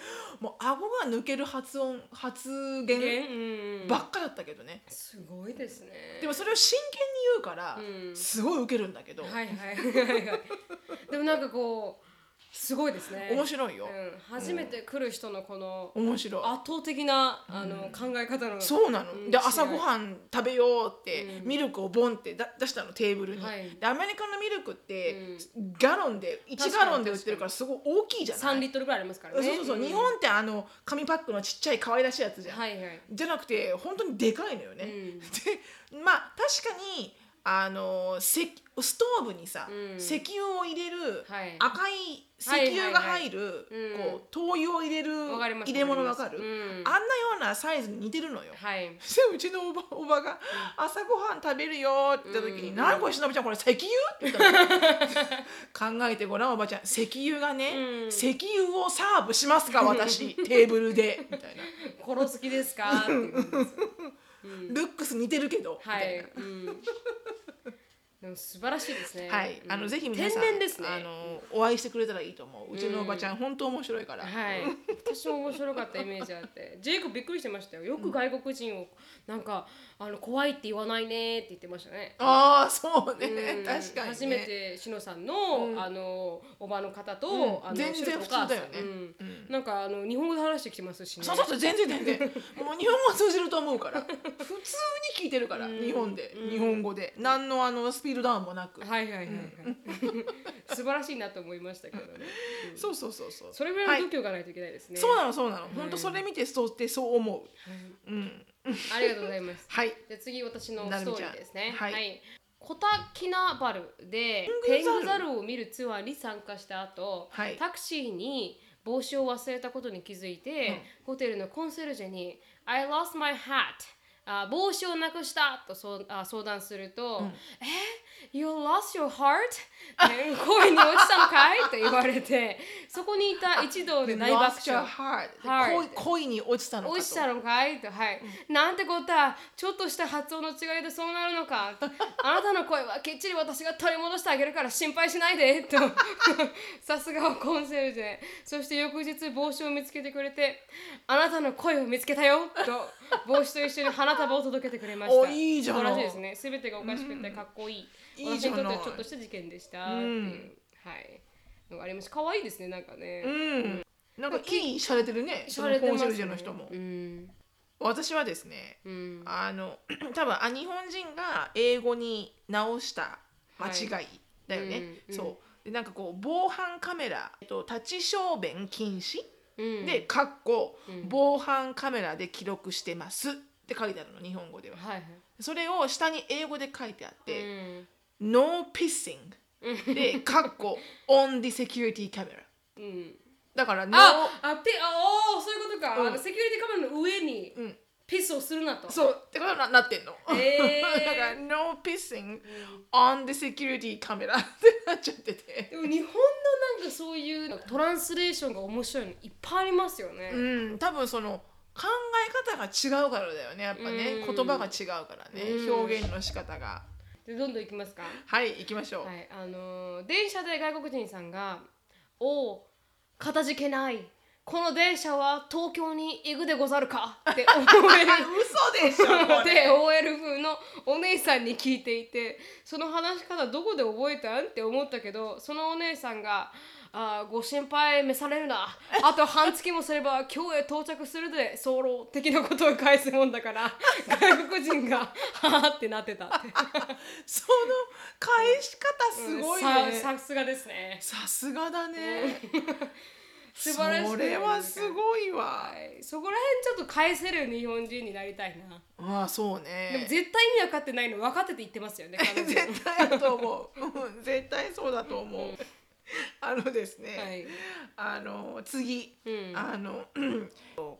もう顎が抜ける発音発言うん。ばっかだったけどね、すごいですね。でもそれを真剣に言うから、うん。すごいウケるんだけど、はいはいはいはい。でもなんかこうすごいですね。面白いよ、うん、初めて来る人のこの面白い。圧倒的なあの考え方のそうなの、うんで朝ごはん食べようって、うん。ミルクをボンってだ出したのテーブルに、はい。でアメリカのミルクって、うん。ガロンで1確かにガロンで売ってるからすごい大きいじゃない？3リットルぐらいありますからね。そうそうそう、ん。日本ってあの紙パックのちっちゃい可愛らしいやつじゃん、はいはい。じゃなくて本当にでかいのよね、うん。でまあ確かにあの石ストーブにさ、うん。石油を入れる、はい。赤い石油が入る、こう灯油を入れるわかります入れ物わかる、うん。あんなようなサイズに似てるのよ、はい。でうちのおばおばが「朝ごはん食べるよ」って言った時に「うん何これしのぶちゃんこれ石油?」って言ったの。考えてごらんおばちゃん。石油がね、うん。石油をサーブしますか私。テーブルで」みたいな。殺す気ですか？って言うんですよ「ルックス似てるけど」みはたいな。い、うん、でも素晴らしいですね。はい、あのうん。ぜひ皆さん天然ですね。あのお会いしてくれたらいいと思う。うちのおばちゃん、本当面白いから。はい、私も面白かったイメージあって。ジェイコブびっくりしてましたよ。よく外国人をなんかあの怖いって言わないねって言ってましたね。ああ、そうね、うん。確かに、ね。初めてしのさんの、あのおばの方と、うん。あの全然普通だよね。うん。なんかあの日本語で話してきてますしね。そうそうそう、全然全然。もう日本語通じると思うから。普通に聞いてるから、うん。日本で、日本語で、何のあのスピードダウンもなく。はいはいはいはい、素晴らしいなと思いましたけどね、うん。そうそうそうそう。それぐらいの度胸がないといけないですね、そうなの、そうなの、本当それ見て、そうって、そう思う。うん、ありがとうございます。はい。じゃあ次私のストーリーですね。はい。コタキナバルでペングザルを見るツアーに参加した後、はい。タクシーに帽子を忘れたことに気づいて、ホテルのコンシェルジェに「I lost my hat」あ帽子をなくしたとそうあ相談すると「え？You lost your heart? え恋に落ちたのかい?」と言われて そこにいた一同で大爆笑。恋恋に落ちたのかと。落ちたのかい？と、はい、なんてことはちょっとした発音の違いでそうなるのか？あなたの声はきっちり私が取り戻してあげるから心配しないで。と。さすがはコンセルジェそして翌日帽子を見つけてくれてあなたの声を見つけたよと 帽子と一緒に花束を届けてくれました。おいいじゃない素晴らしいですね。全てがおかしくてかっこいい、いいじゃない私にとってはちょっとした事件でしたっていう、はい。のがありました可愛いですねなんかね、うん。なんかいい。洒落てるね。そのコンシェルジェの人も。うん。私はですね、うん。あの 多分あ日本人が英語に直した間違いだよね、はい。うん。そう。でなんかこう防犯カメラ、えっと、立ち小便禁止、うん。で「かっこ防犯カメラで記録してます」って書いてあるの日本語では。はいはい。それを下に英語で書いてあっうてん「No pissing」で「かっこ on the security camera うん」だから「No あ、あ、ピ、あ、おーそういうことか。うん。あのセキュリティカメラの上に。うんピスをするなと。そうってことにななってんの。えー だから「No pissing on the security camera」ってなっちゃってて。でも日本のなんかそういうトランスレーションが面白いのいっぱいありますよね。うん、多分その考え方が違うからだよねやっぱね、うん言葉が違うからね、うん表現の仕方がでどんどん行きますか？はい行きましょう、はい、あのー電車で外国人さんが「おお、かたじけない。この電車は東京に行くでござるか? 」って思える。嘘でしょこでれ OL 風のお姉さんに聞いていてその話し方どこで覚えたん？って思ったけどそのお姉さんが「あーご心配召されるな。あと半月もすれば 今日へ到着するで候的なことを返すもんだから 外国人が「はあ」ってなってたって。その返し方すごいね、ささすがですね。さすがだね素晴らしい。それはすごいわ。はい。そこら辺ちょっと返せる日本人になりたいな。まあそうでもね絶対意味分かってないの分かってて言ってますよね 絶対だと思う。うん絶対そうだと思う、あのですね、はい。あの次、うん。あの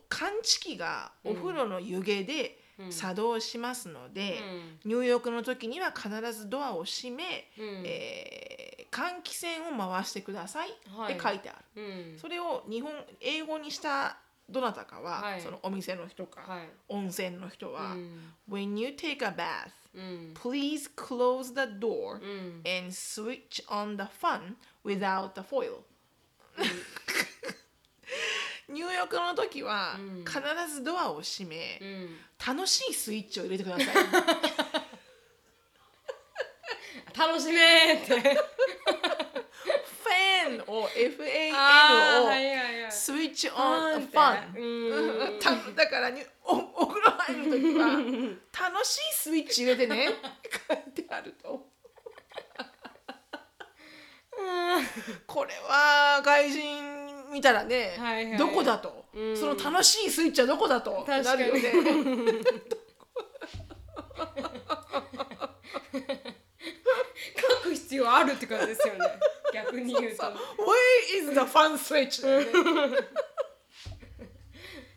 感知器がお風呂の湯気で作動しますので、入浴の時には必ずドアを閉め、えー換気扇を回してください。って書いてある。うん。それを日本英語にしたどなたかは、はい。そのお店の人か、はい。温泉の人は、うん。When you take a bath, うん、please close the door うん、and switch on the fan without the foil. 入浴の時は、うん。必ずドアを閉め、うん、楽しいスイッチを入れてください。楽しめーって。ファンを FAN をスイッチオンファン。ただからにおお風呂入る時は 楽しいスイッチ入れてね。書いてあるとこれは外人見たらね、はいはい。どこだと、うん。その楽しいスイッチはどこだと？なるよね 書く必要あるって感じですよね。逆に言うと。Where is the fun switch?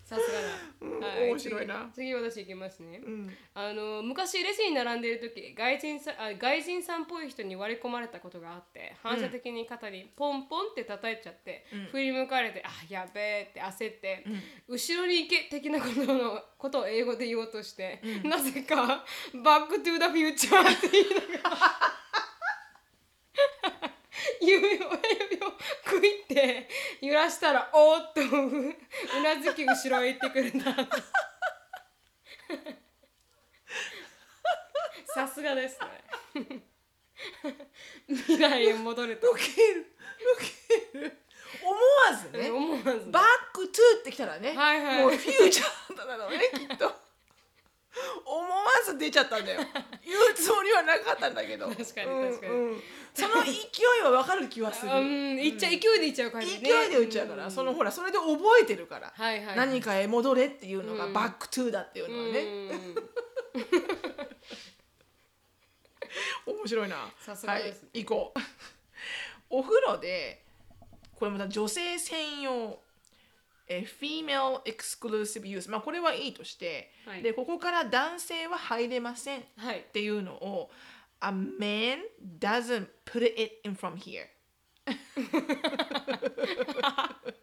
さすがだ、うん面白いな。次次私いきますね、ん。あの昔レジに並んでいる時外人さあ外人さんっぽい人に割り込まれたことがあって反射的に肩にポンポンって叩いちゃって、振り向かれてあやべえって焦って、後ろに行け的なことのことを英語で言おうとして、なぜか「バックトゥーザフューチャー」って言いながら指を指をクイって揺らしたらおーっとううなずき後ろへ行ってくれたさすがですね未来へ戻るとウケるウケる思わずね思わず back to ってきたらね、はいはいもうフューチャなのねきっと思わず出ちゃったんだよ。言うつもりはなかったんだけど。確かにうん確かに。うんその勢いはわかる気はする。うんいっちゃ勢いでいっちゃう感じね。勢いで打っちゃうから、そのほらそれで覚えてるから、はいはいはい。何かへ戻れっていうのが、うん。 back to だっていうのはね、うん。面白いな。さすがです。はい、行こう。お風呂でこれまた女性専用え female exclusive use まあこれはいいとして、はい。でここから男性は入れませんっはい。ていうのを A man doesn't put it in from here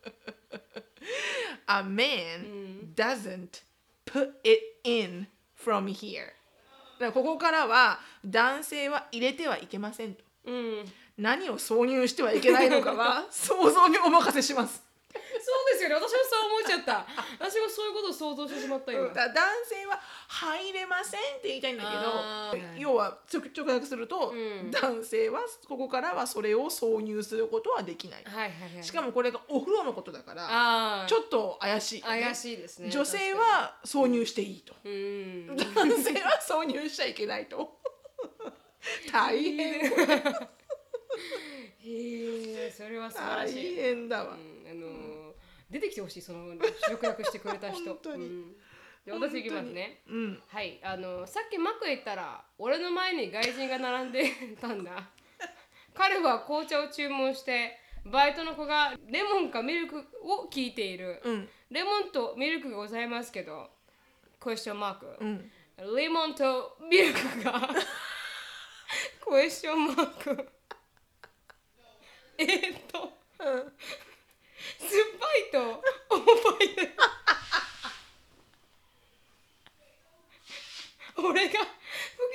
A man doesn't put it in from here だここからは男性は入れてはいけませんと。うん。何を挿入してはいけないのかは 想像にお任せしますそうですよね。私もそう思っちゃった。私もそういうことを想像してしまったよだから男性は入れませんって言いたいんだけど要は直直訳すると、ん。男性はここからはそれを挿入することはできない、はいはいはい。しかもこれがお風呂のことだからちょっと怪しい。よね、怪しいですね。女性は挿入していいと、うん。男性は挿入しちゃいけないと。大変へえそれは素晴ら大しい、変だわ、うんあのー出てきてほしいその直訳してくれた人。本当に。うん。で私いきますね。うん。はいあのさっきマックへ行ったら俺の前に外人が並んでたんだ。彼は紅茶を注文してバイトの子がレモンかミルクを聞いている、うん。レモンとミルクがございますけどクエスチョンマーク、うん。レモンとミルクが？クエスチョンマークえーっと、酸っぱいとおっぱい？で俺が吹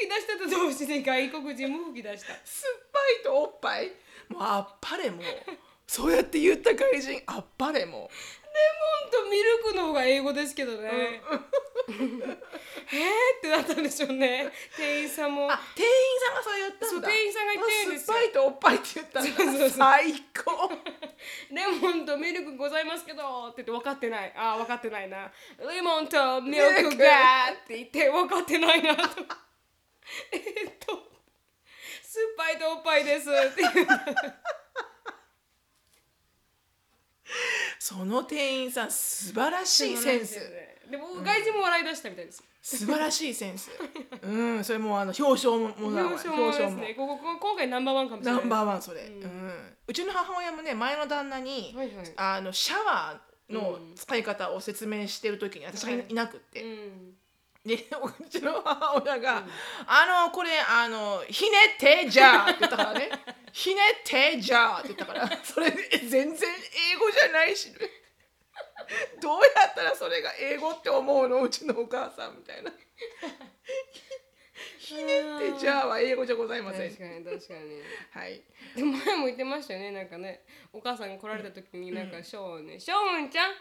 き出したと同時に外国人も吹き出した。酸っぱいとおっぱい？もうあっぱれもう。そうやって言った外人あっぱれもレモンとミルクの方が英語ですけどね、えーってなったんでしょうね。店員さんも。あ店員さんがそう言ったんだ。そう店員さんが言ってるんですよ。あ酸っぱいとおっぱいって言ったんだ。そうそうそう。最高。レモンとミルクございますけどって言って分かってない。あー分かってないな。レモンとミルクがって言って分かってないなと。えーっと酸っぱいとおっぱいですって言う。その店員さん素晴らしいセンスでも外人も笑い出したみたいです。素晴らしいセンス。うんそれもうあの表彰ももだわ。表彰もですね。こここ今回ナンバーワンかもしれない。ナンバーワンそれ、うん。うちの母親もね前の旦那に、はいはい。あのシャワーの使い方を説明してる時に私がいいなくって、うん。でうちの母親が「あのこれあのひねってじゃあ」って言ったからね「ひねってじゃあ」って言ったからそれえ全然英語じゃないし、どうやったらそれが英語って思うの？うちのお母さんみたいな。ひねってじゃあは英語じゃございません確。かに確かにはい。でも前も言ってましたよねなんかねお母さんが来られた時になんか、ショーンね「ショーンちゃん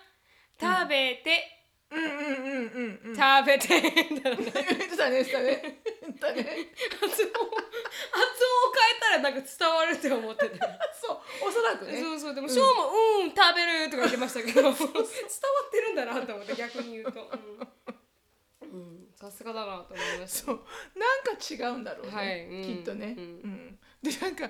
食べて、うんうんうんうんうん。食べて」ね。言ってたね、言ってたね。言ってたね。発音発音を変えたらなんか伝わるって思ってて。そう、おそらくね。そうそうでもショーンも「うん、食べる」とか言ってましたけど。伝わってるんだなと思って逆に言うと。うさすがだなと思いました。そう。なんか違うんだろうね、はい。うん。きっとね、ううんんでなんか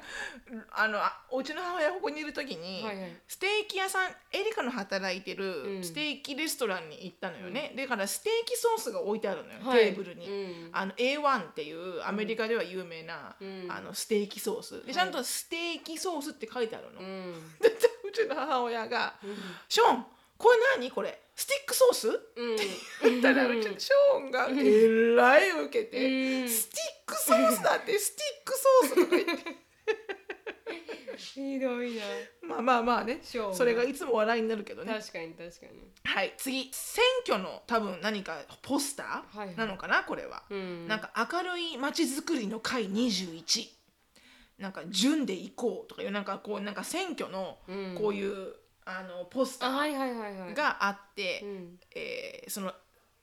あのあおうちの母親ここにいる時に、はいはい。ステーキ屋さんエリカの働いてうるん。ステーキレストランに行ったのよね、だからステーキソースが置いてあるのよ、はい。テーブルに、うん。あの A1 っていうアメリカでは有名な、うん。あのステーキソース。でちゃんとステーキソースって書いてあるの、うん。でうちの母親が「ショーンこれ何？これ。スティックソース?」うん。言ったらうちのショーンがえらい受けてうん「スティックソースだって スティックソース」とか言って。ひどいな。まあまあまあね。ショーンそれがいつも笑いになるけどね。確かに確かに。はい。次。選挙の多分何かポスタはいはい。ーなのかな？これは、うん。なんか明るい街づくりの会21なんか順で行こうとかいうなんかこうなんか選挙のうん。こういう、あのポスターがあって、その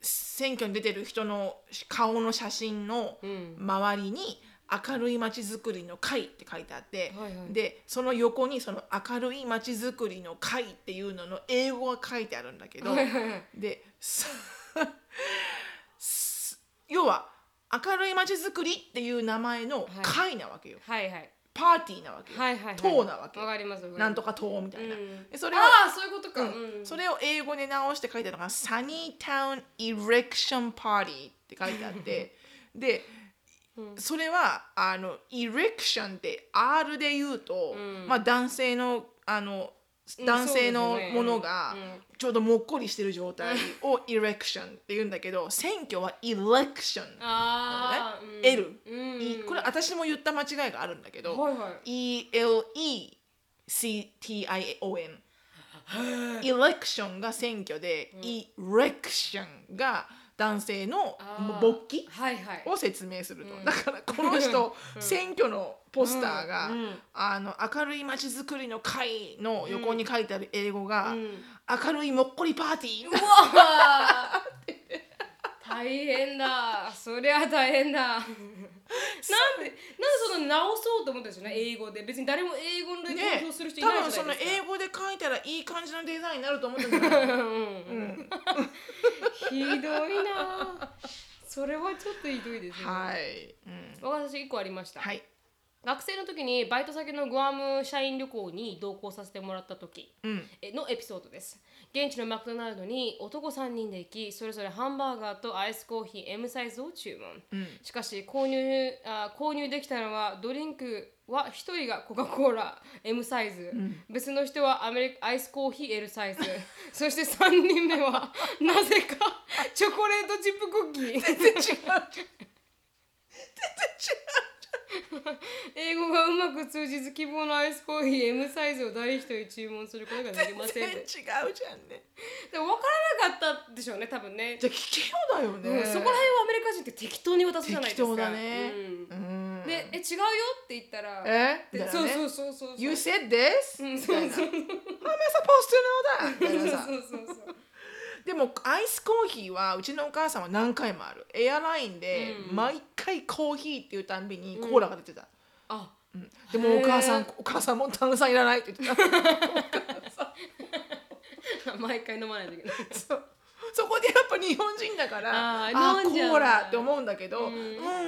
選挙に出てる人の顔の写真のうん。周りに「明るいまちづくりの会」って書いてあって、はいはい。でその横にその「明るいまちづくりの会」っていうのの英語が書いてあるんだけど、はいはいはい。で 要は「明るいまちづくり」っていう名前の会なわけよ、はいはいパーティーなわけよ、はいはいはい。党なわけわかりますわかります。なんとか党みたいな、うん。でそれをああそういうことか、うん。それを英語で直して書いてあるのが「サニータウン・イレクション・パーティー」って書いてあって。で、それはあのイレクションって R で言うと、ん。まあ男性のあのうん男性のものがうん。ちょうどもっこりしてる状態をイレクションって言うんだけど選挙はイレクションああ、ねうん。L、うん。いこれ私も言った間違いがあるんだけど、はいはい。ELECTION イレクションが選挙で、イレクションが男性の勃起はいはい。を説明すると、だからこの人、選挙のポスターが、うん。うん。あの明るい街づくりの会の横に書いてある英語が、ん。明るいもっこりパーティー、うわー。大変だ。そりゃ大変だ なんでなんでその直そうと思ったんですよね英語で。別に誰も英語でね投票する人い多ない分そのじゃないですか。英語で書いたらいい感じのデザインになると思ったんじゃないひどいな。それはちょっとひどいですね、はい、うん、私1個ありました、はい、学生の時にバイト先のグアム社員旅行に同行させてもらった時のエピソードです現地のマクドナルドに男3人で行きそれぞれハンバーガーとアイスコーヒー M サイズを注文、しかし購入あ購入できたのはドリンクは1人がコカ・コーラ M サイズ、別の人はアメリカアイスコーヒー L サイズ。そして3人目は なぜかチョコレートチップクッキー。全然違う 英語がうまく通じず希望のアイスコーヒー M サイズを誰一人注文することができません。全然違うでじゃんね。でも分からなかったでしょうね多分ね。じゃあ聞けよだよね、うん。そこら辺はアメリカ人って適当に渡すじゃないですか。適当だね。うん。うん。でえ違うよって言ったらえ？みでたいなね。そうそうそうそう You said this? うんみたいな。そう How am I supposed to know that? みたいなさ。そうそうそうでもアイスコーヒーはうちのお母さんは何回もある。エアラインで毎回コーヒーっていうたんびにコーラが出てた、あ。でもお母さんお母さんも炭酸いらないって言ってた。毎回飲まないといけない。そう。そこでやっぱ日本人だからあーあコーラって思うんだけどう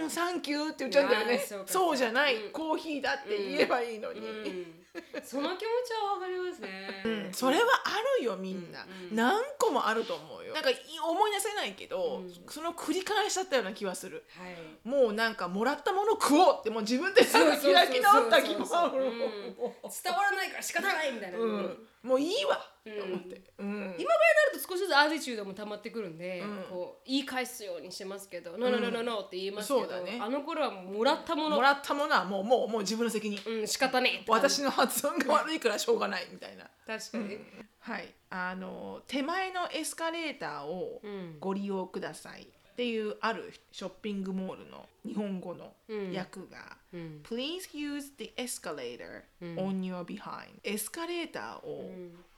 ん、サンキューって言っちゃうんだよね。そうじゃない、うん。コーヒーだって言えばいいのに、うん その気持ちはわかりますね。うん。それはあるよみんな、何個もあると思うよ。なんかい思い出せないけど、その繰り返しだったような気はする。はい。もうなんかもらったもの食おうってもう自分で開き直った気も伝わらないから仕方ないみたいな、うんもういいわ。うん。と思って、うん。今ぐらいになると少しずつ味ティチュードも溜まってくるんで、こう言い返すようにしてますけど「ノノノノノ」って言いますけど、そうだね。あの頃はもうもらったもの。もらったものはもうもうもう自分の責任、うん仕方ねえって私の発音が悪いからしょうがないみたいな。確かに、はい。あの手前のエスカレーターをん。ご利用くださいっていうあるショッピングモールの日本語の訳が、ん Please use the escalator on your behind、エスカレーターを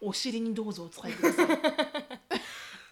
お尻にどうぞお使いください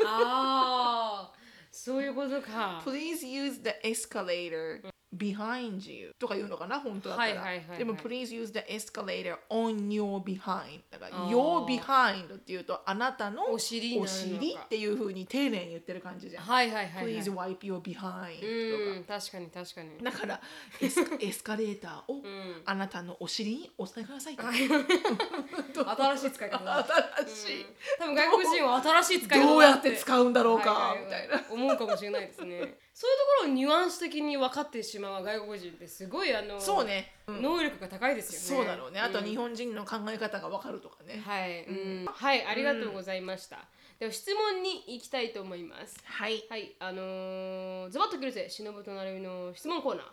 ああそういうことか Please use the escalator behind you とか言うのかな本当だったら、はいはいはいはい。でも Please use the escalator on your behind だから your behind っていうとあなたのお尻お尻っていう風に丁寧に言ってる感じじゃん、はいはいはい、はい、Please wipe your behind うん確かに確かに。とかだからエスカエスカレーターをあなたのお尻にお使いくださいと。新しい使い方だ。新しい、多分外国人は新しい使い方だどうやって使うんだろうか、はいはいはい。みたいな。思うかもしれないですねそういうところをニュアンス的に分かってしまう外国人ってすごいあのそうね、うん。能力が高いですよね。そうだろうね。あとは日本人の考え方がわかるとかね、はい、うん、はい、ありがとうございました。では質問に行きたいと思います。はい。はい、あのー、ズバッと切るぜ、しのぶとなるみの質問コーナー。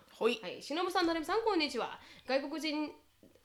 はい、しのぶさん、なるみさん、こんにちは。外国人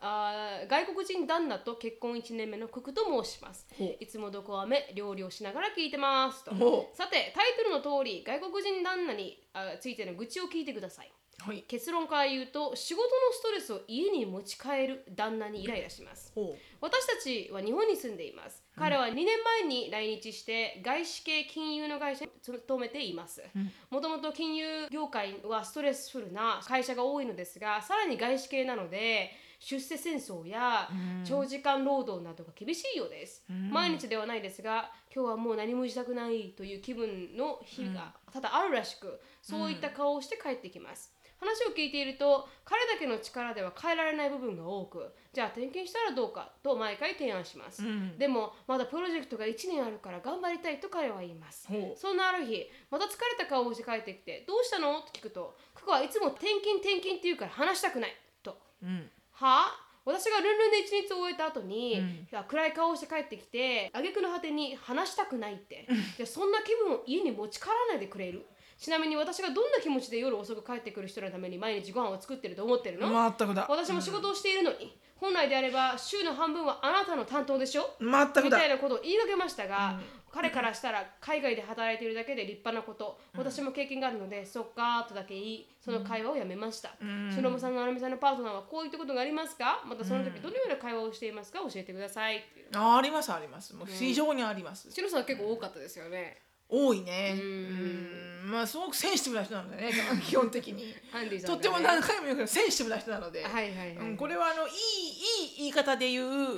あー外国人旦那と結婚1年目のククと申します。いつもどこはめ料理をしながら聞いてますと。さてタイトルの通り外国人旦那にあついての愚痴を聞いてください。はい。結論から言うと仕事のストレスを家に持ち帰る旦那にイライラします。ほ私たちは日本に住んでいます。彼は2年前に来日して外資系金融の会社に勤めています。もともと金融業界はストレスフルな会社が多いのですがさらに外資系なので出世戦争や長時間労働などが厳しいようです、毎日ではないですが今日はもう何もしたくないという気分の日々がただあるらしくそういった顔をして帰ってきます、話を聞いていると彼だけの力では変えられない部分が多くじゃあ転勤したらどうかと毎回提案します、でもまだプロジェクトが1年あるから頑張りたいと彼は言います。そんなある日また疲れた顔をして帰ってきてどうしたの？と聞くとクコはいつも転勤転勤って言うから話したくないと。ううんは？あ私がルンルンで一日終えた後に、いや暗い顔をして帰ってきて挙句の果てに話したくないって、いやそんな気分を家に持ち帰らないでくれる？ちなみに私がどんな気持ちで夜遅く帰ってくる人のために毎日ご飯を作ってると思ってるの、全くだ。私も仕事をしているのに、本来であれば週の半分はあなたの担当でしょ？全くだ。みたいなことを言いかけましたが、彼からしたら海外で働いているだけで立派なこと、私も経験があるのでそっかーとだけ言いその会話をやめました。しのぶさんのあるみさんのパートナーはこういったことがありますか？またその時どのような会話をしていますか？教えてくださいあありますあります。もう非常にあります、しのさん結構多かったですよね。多いね。うん。まあすごくセンシティブな人なのでね 基本的に。ハンディさんがね。とっても何回も言うけどセンシティブな人なので、はいはいはい、うん、これはあのいいいい言い方で言う、う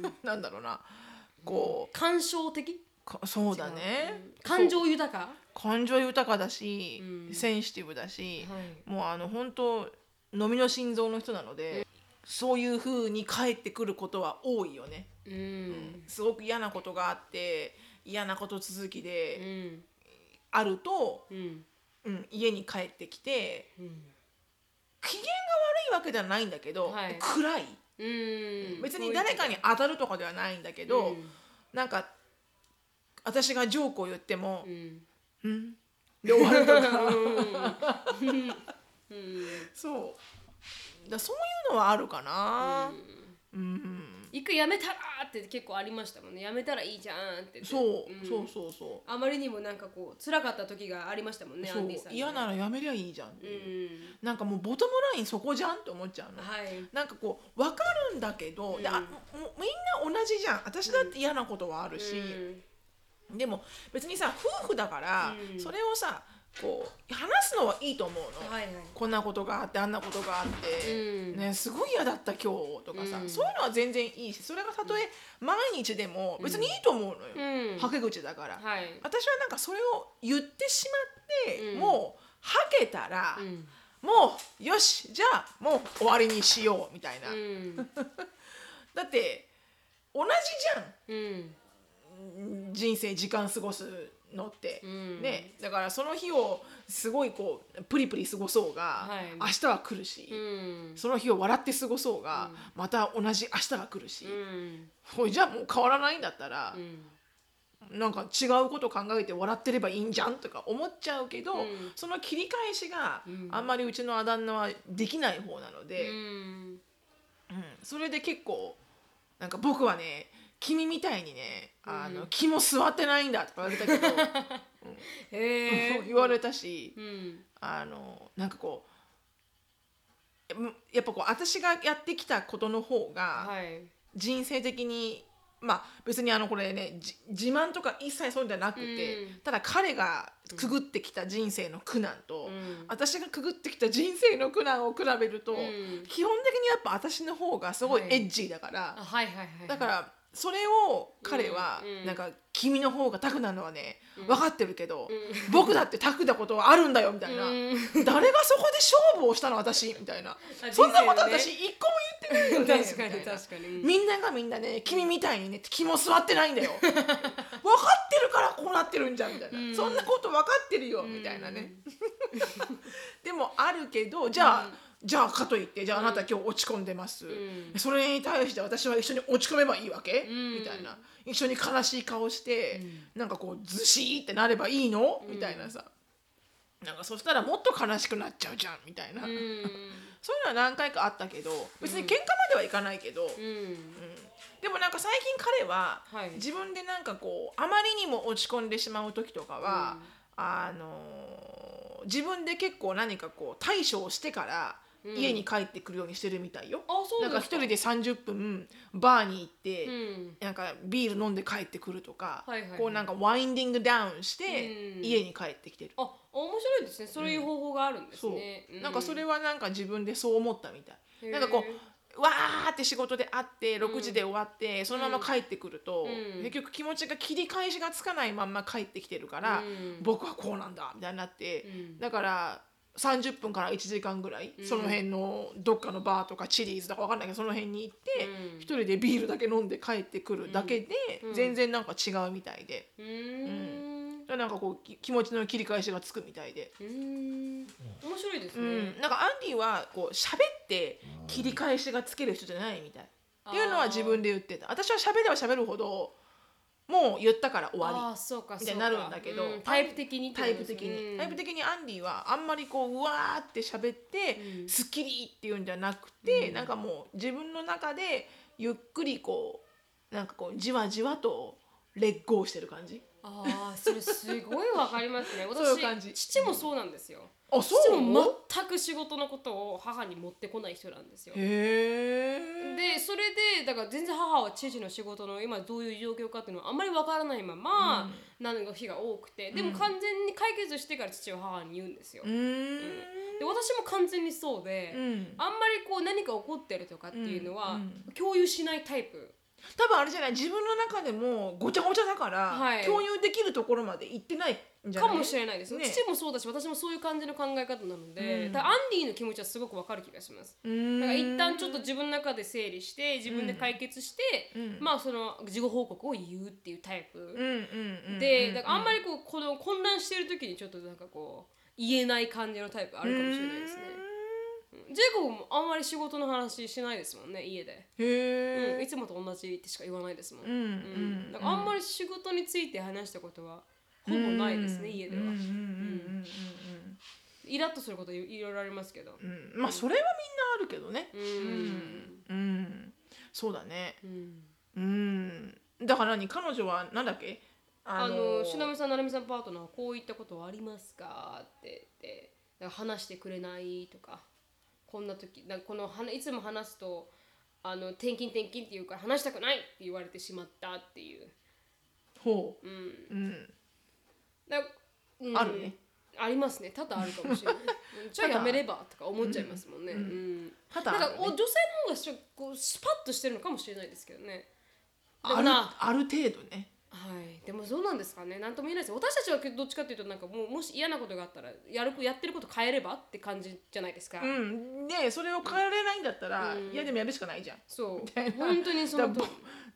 ん。なんだろうな。こ感傷的？そうだね。感情豊か？感情豊かだし、うん。センシティブだし、はい。もうあの本当飲みの心臓の人なので、そういう風に帰ってくることは多いよね。うん。すごく嫌なことがあって嫌なこと続きうでん。あると、うん。うん、家に帰ってきてうん。機嫌が悪いわけではないんだけど、はい。暗い。うん。別に誰かに当たるとかではないんだけど、うん。なんか私がジョークを言ってもうん「うん?」で終わるとか。うん。そう。だそういうのはあるかな。うん、一回やめたらって結構ありましたもんね。やめたらいいじゃんって。そう、ん。そうそうそあまりにもなんかこう辛かった時がありましたもんう。ねアンディさんね。嫌ならやめりゃいいじゃんってういう、ん。なんかもうボトムラインそこじゃんって思っちゃうの、はい。なんかこう分かるんだけど、であもうみんな同じじゃん。私だって嫌なことはあるし、でも別にさ夫婦だから、うん。それをさこう話すのはいいと思うの、はいはい。こんなことがあってあんなことがあって、うん。ね、すごい嫌だった今日とかさ、うん。そういうのは全然いいしそれがたとえ毎日でも別にいいと思うのよ、うん。はけ口だから、はい。私はなんかそれを言ってしまって、うん。もうはけたら、うん。もうよしじゃあもう終わりにしようみたいな、うん。だって同じじゃん人生時間過ごすのって、ん。ね。だからその日をすごいこうプリプリ過ごそうが、はい。明日は来るし、うん。その日を笑って過ごそうが、また同じ明日が来るし、うん。ほいじゃあもう変わらないんだったら、うん。なんか違うこと考えて笑ってればいいんじゃんとか思っちゃうけど、うん。その切り返しがうん。あんまりうちのあだ名はできない方なので、うん。うん。それで結構なんか僕はね君みたいにねあの、うん気も座ってないんだとか言われたけど へえ言われたしうん。あのなんかこうややっぱこう私がやってきたことの方がはい。人生的にまあ別にあのこれねじ自慢とか一切そうじゃなくて、うん。ただ彼がくぐってきた人生の苦難と、うん。私がくぐってきた人生の苦難を比べると、うん。基本的にやっぱ私の方がすごいはい。エッジーだから、あはいはいはい。だからそれを彼はなんか君の方がタフなのはね分かってるけど、う僕だってタフなことはあるんだよみたいな、うん。誰がそこで勝負をしたの私？みたいな。あそんなこと私一個も言ってないよね 確かに確かに。うん。みんながみんなね君みたいにね気も座ってないんだよ。分かってるからこうなってるんじゃんみたいな、うん。そんなこと分かってるよみたいなね、でもあるけどじゃあ、じゃあかといってじゃああなた今日落ち込んでます、ん。それに対して私は一緒に落ち込めばいいわけ、ん。みたいな。一緒に悲しい顔して、なんかこうずしーってなればいいの？みたいなさ。なんかそしたらもっと悲しくなっちゃうじゃんみたいな、うん。そういうのは何回かあったけど別に喧嘩まではいかないけど、うん。でもなんか最近彼ははい。自分でなんかこうあまりにも落ち込んでしまう時とかは、あのー自分で結構何かこう対処をしてから家に帰ってくるようにしてるみたいよ。あそうなんかか一人で30分バーに行って、うん。なんかビール飲んで帰ってくるとか、はいはいはい。こうなんかワインディングダウンしてうん。家に帰ってきてる。あ面白いですね。そういう方法があるんですそう、ねなんかそれははなんか自分でそう思ったみたい。へー。なんかこうわーって仕事で会って6時で終わって、そのまま帰ってくると、うん。結局気持ちが切り返しがつかないまんま帰ってきてるから、うん。僕はこうなんだみたいになって、うん。だから30分から1時間ぐらい、うん。その辺のどっかのバーとかチリーズとかわかんないけどその辺に行って、うん。一人でビールだけ飲んで帰ってくるだけで、うん。全然なんか違うみたいで、うーん。なんかこうき気持ちの切り返しがつくみたいで。うーん。面白いですうねん、なんかアンディはこう喋って切り返しがつける人じゃないみたい。っていうのは自分で言ってた。私は喋れば喋るほどもう言ったから終あわあそうかりみたいになるんだけど、そうかうんタイプ的にタイプ的に、うんタイプ的にアンディはあんまりこううわーって喋って、うん。すっきりっていうんじゃなくて、なんかもう自分の中でゆっくりこうなんかこうじわじわと劣行してる感じああそれすごいわかりますね。私父もそうなんですよ。あそう？父も全く仕事のことを母に持ってこない人なんですよ。へえ。でそれでだから全然母は父の仕事の今どういう状況かっていうのはあんまりわからないまま、なの日が多くてでも完全に解決してから父は母に言うんですよ、うーん。で私も完全にそうで、うん。あんまりこう何か起こってるとかっていうのは、うん。共有しないタイプ多分あれじゃない？自分の中でもごちゃごちゃだから、はい。共有できるところまで行ってないんじゃない？かもしれないです、ね。父もそうだし私もそういう感じの考え方なので、うん。だからアンディの気持ちはすごくわかる気がします。だから一旦ちょっと自分の中で整理して自分で解決して、うん。まあその事後報告を言うっていうタイプ、でだからあんまりこうこの混乱してる時にちょっとなんかこう言えない感じのタイプあるかもしれないですね。うんジェイコブもあんまり仕事の話しないですもんね家で、へえ、うん、いつもと同じってしか言わないですもん、うんうんだからあんまり仕事について話したことはほぼないですね、家では、うんうんうんうんイラッとすることいいろいろありますけど。まあそれはみんなあるけどね。うん。うん。そうだね。うん。うん。だから何？彼女はなんだっけ？あのしのみさんなるみさんパートナーはこういったことはありますか？って言って話してくれないとかこんな時なこの話いつも話すとあの転勤転勤って言うから話したくないって言われてしまったっていう、ほう。うん、うん。あるね。ありますね。多々あるかもしれない。うん。じゃあやめればとか思っちゃいますもんね、うん。ただあるね。女性の方がしょこうスパッとしてるのかもしれないですけどね。であるある程度ねはい、でもどうなんですかね、なんとも言えないです。私たちはどっちかというと、なんかもうもし嫌なことがあったら、やるやってること変えればって感じじゃないですか。うん。でそれを変えれないんだったら、うん。いやでもやるしかないじゃん。そう。本当にそのと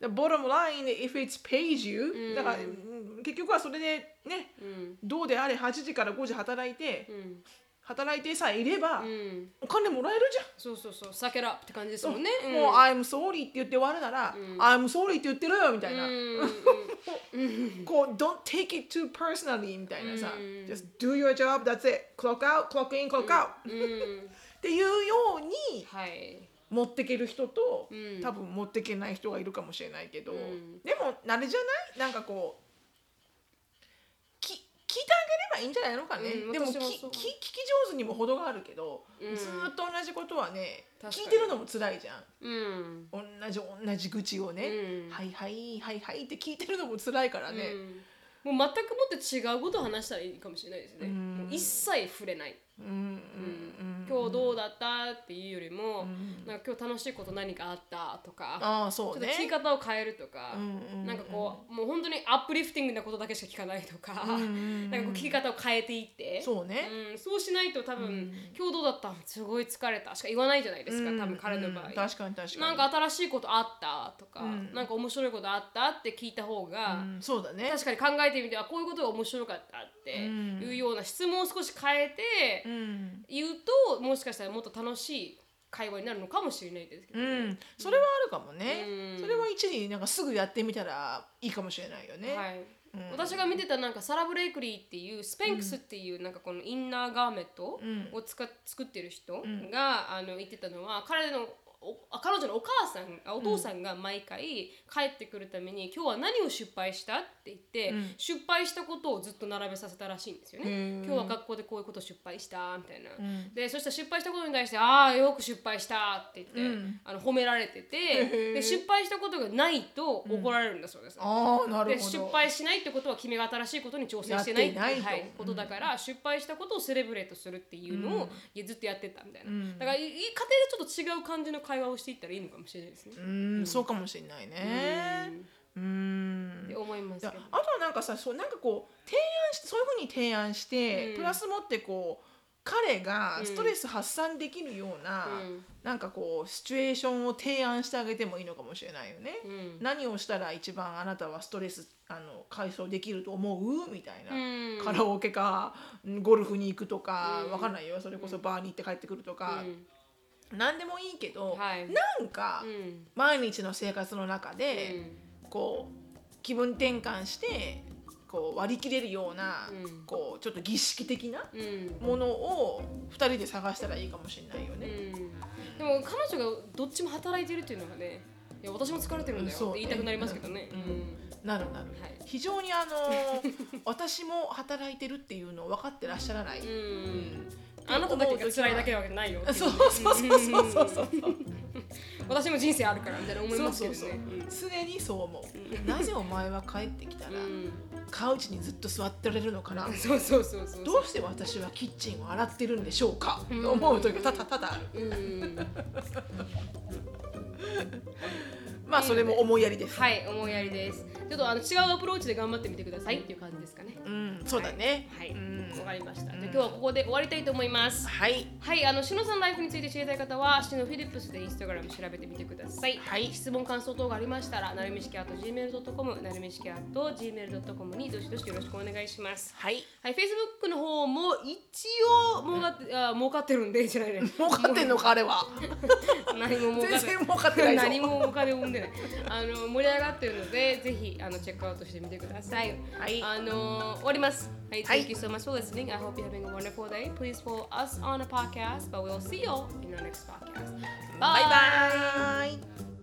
The bottom line, if it pays you、うん。だからうん結局はそれでね、うん、どうであれ8時から5時働いて、うん、働いてさえいれば、うん、お金もらえるじゃん。そうそうそう、避けらって感じですもんね。もう、I'm sorry って言って終わるなら、ん。I'm sorry って言ってるよみたいな。うん、うん、こう don't take it too personally みたいなさ、just do your job that's it. Clock out clock in clock out. っていうようにはい。持ってける人と、多分持ってけない人がいるかもしれないけど、でもあれじゃない？なんかこうき聞いてあげればいいんじゃないのかね、うんでもき私もそう。き聞き上手にも程があるけど、ずーっと同じことはね確かに。聞いてるのも辛いじゃん。うん。同じ同じ愚痴をね、うん。はいはいはいはいって聞いてるのも辛いからね、もう全くもって違うことを話したらいいかもしれないですね。もう一切触れない。うん今日どうだった？っていうよりも、なんか今日楽しいこと何かあった？とか、ああちょっと聞き方を変えるとか、なんかこうもう本当にアップリフティングなことだけしか聞かないとか、なんかこう聞き方を変えていって、そうね、うん、そうしないと多分、今日どうだった？すごい疲れた。しか言わないじゃないですか、多分彼の場合。うん確かに確かに。なんか新しいことあった？とか、なんか面白いことあった？って聞いた方が、うん。そうだね。確かに考えてみてあこういうことが面白かったっていうような質問を少し変えてうん、言うともしかしたらもっと楽しい会話になるのかもしれないですけど、うん、それはあるかもね、うん。それは一時なんかすぐやってみたらいいかもしれないよね、はい。私が見てたなんかサラ・ブレイクリーっていうスペンクスっていうなんかこのインナーガーメントを使っ作ってる人があの言ってたのは彼の彼女のお母さんあお父さんが毎回帰ってくるために、今日は何を失敗したって言って、失敗したことをずっと並べさせたらしいんですよね。今日は学校でこういうこと失敗したみたいな。でそしたら失敗したことに対して「ああよく失敗した」って言って、あの褒められててで失敗したことがないと怒られるんだそうです。ああなるでほど。失敗しないってことは君が新しいことに挑戦してないってはい、ことだから、失敗したことをセレブレートするっていうのを、ずっとやってたみたいな、だからいい家庭でちょっと違う感じの会話をしていったらいいのかもしれないですね、うん、そうかもしれないね。うん。って思いますあとはなんかさそうなんかこう提案してそういうふうに提案して、プラスもってこう彼がストレス発散できるような、うん。なんかこうシチュエーションを提案してあげてもいいのかもしれないよね。うん。何をしたら一番あなたはストレスあの解消できると思う？みたいな、うん。カラオケかうんゴルフに行くとか、わかんないよ。それこそバーに行って帰ってくるとか、何でもいいけど、はい。なんか、うん。毎日の生活の中で、こう気分転換してこう割り切れるような、うん。こうちょっと儀式的なうん。ものを2人で探したらいいかもしれないよね。うん。でも彼女がどっちも働いてるっていうのがねいや私も疲れてるんだよって言いたくなりますけどね、なるなる、はい。非常にあの 私も働いてるっていうのを分かってらっしゃらない。うん。うんあなただけが辛いだけなわけないよそうそうそうそうそうそう。私も人生あるからみたいな思いそますけどうそうそうね。常にそう思う。なぜお前は帰ってきたらうんカウチにずっと座ってられるのかな？そうそうそうそう。どうして私はキッチンを洗ってるんでしょうか？と思う時が多々多々ある。うんまあそれも思いやりです。はい、思いやりです。ちょっとあの違うアプローチで頑張ってみてくださいっていう感じですかね。うん、そうだね。はい、うんわかりました。で今日はここで終わりたいと思います。はい。はい、あのしのさんライフについて知りたい方は、しのフィリップスでインスタグラム調べてみてください。はい質問感想等がありましたら、なるみしきあと gmail.com、なるみしきあと gmail.com にどしどしよろしくお願いします。はい。はい、Facebook の方も一応儲かって、あ儲かってるんでじゃないね。儲かってんのかあれは。何も儲かって全然儲かってないぞ何もお金を生んでないあの盛り上がってるのでぜひあのチェックアウトしてみてくださいはいあの終わりますはいはい Thank you so much for listening I hope you're having a wonderful day Please follow us on a podcast but we'll see you in our next podcast バイバイ。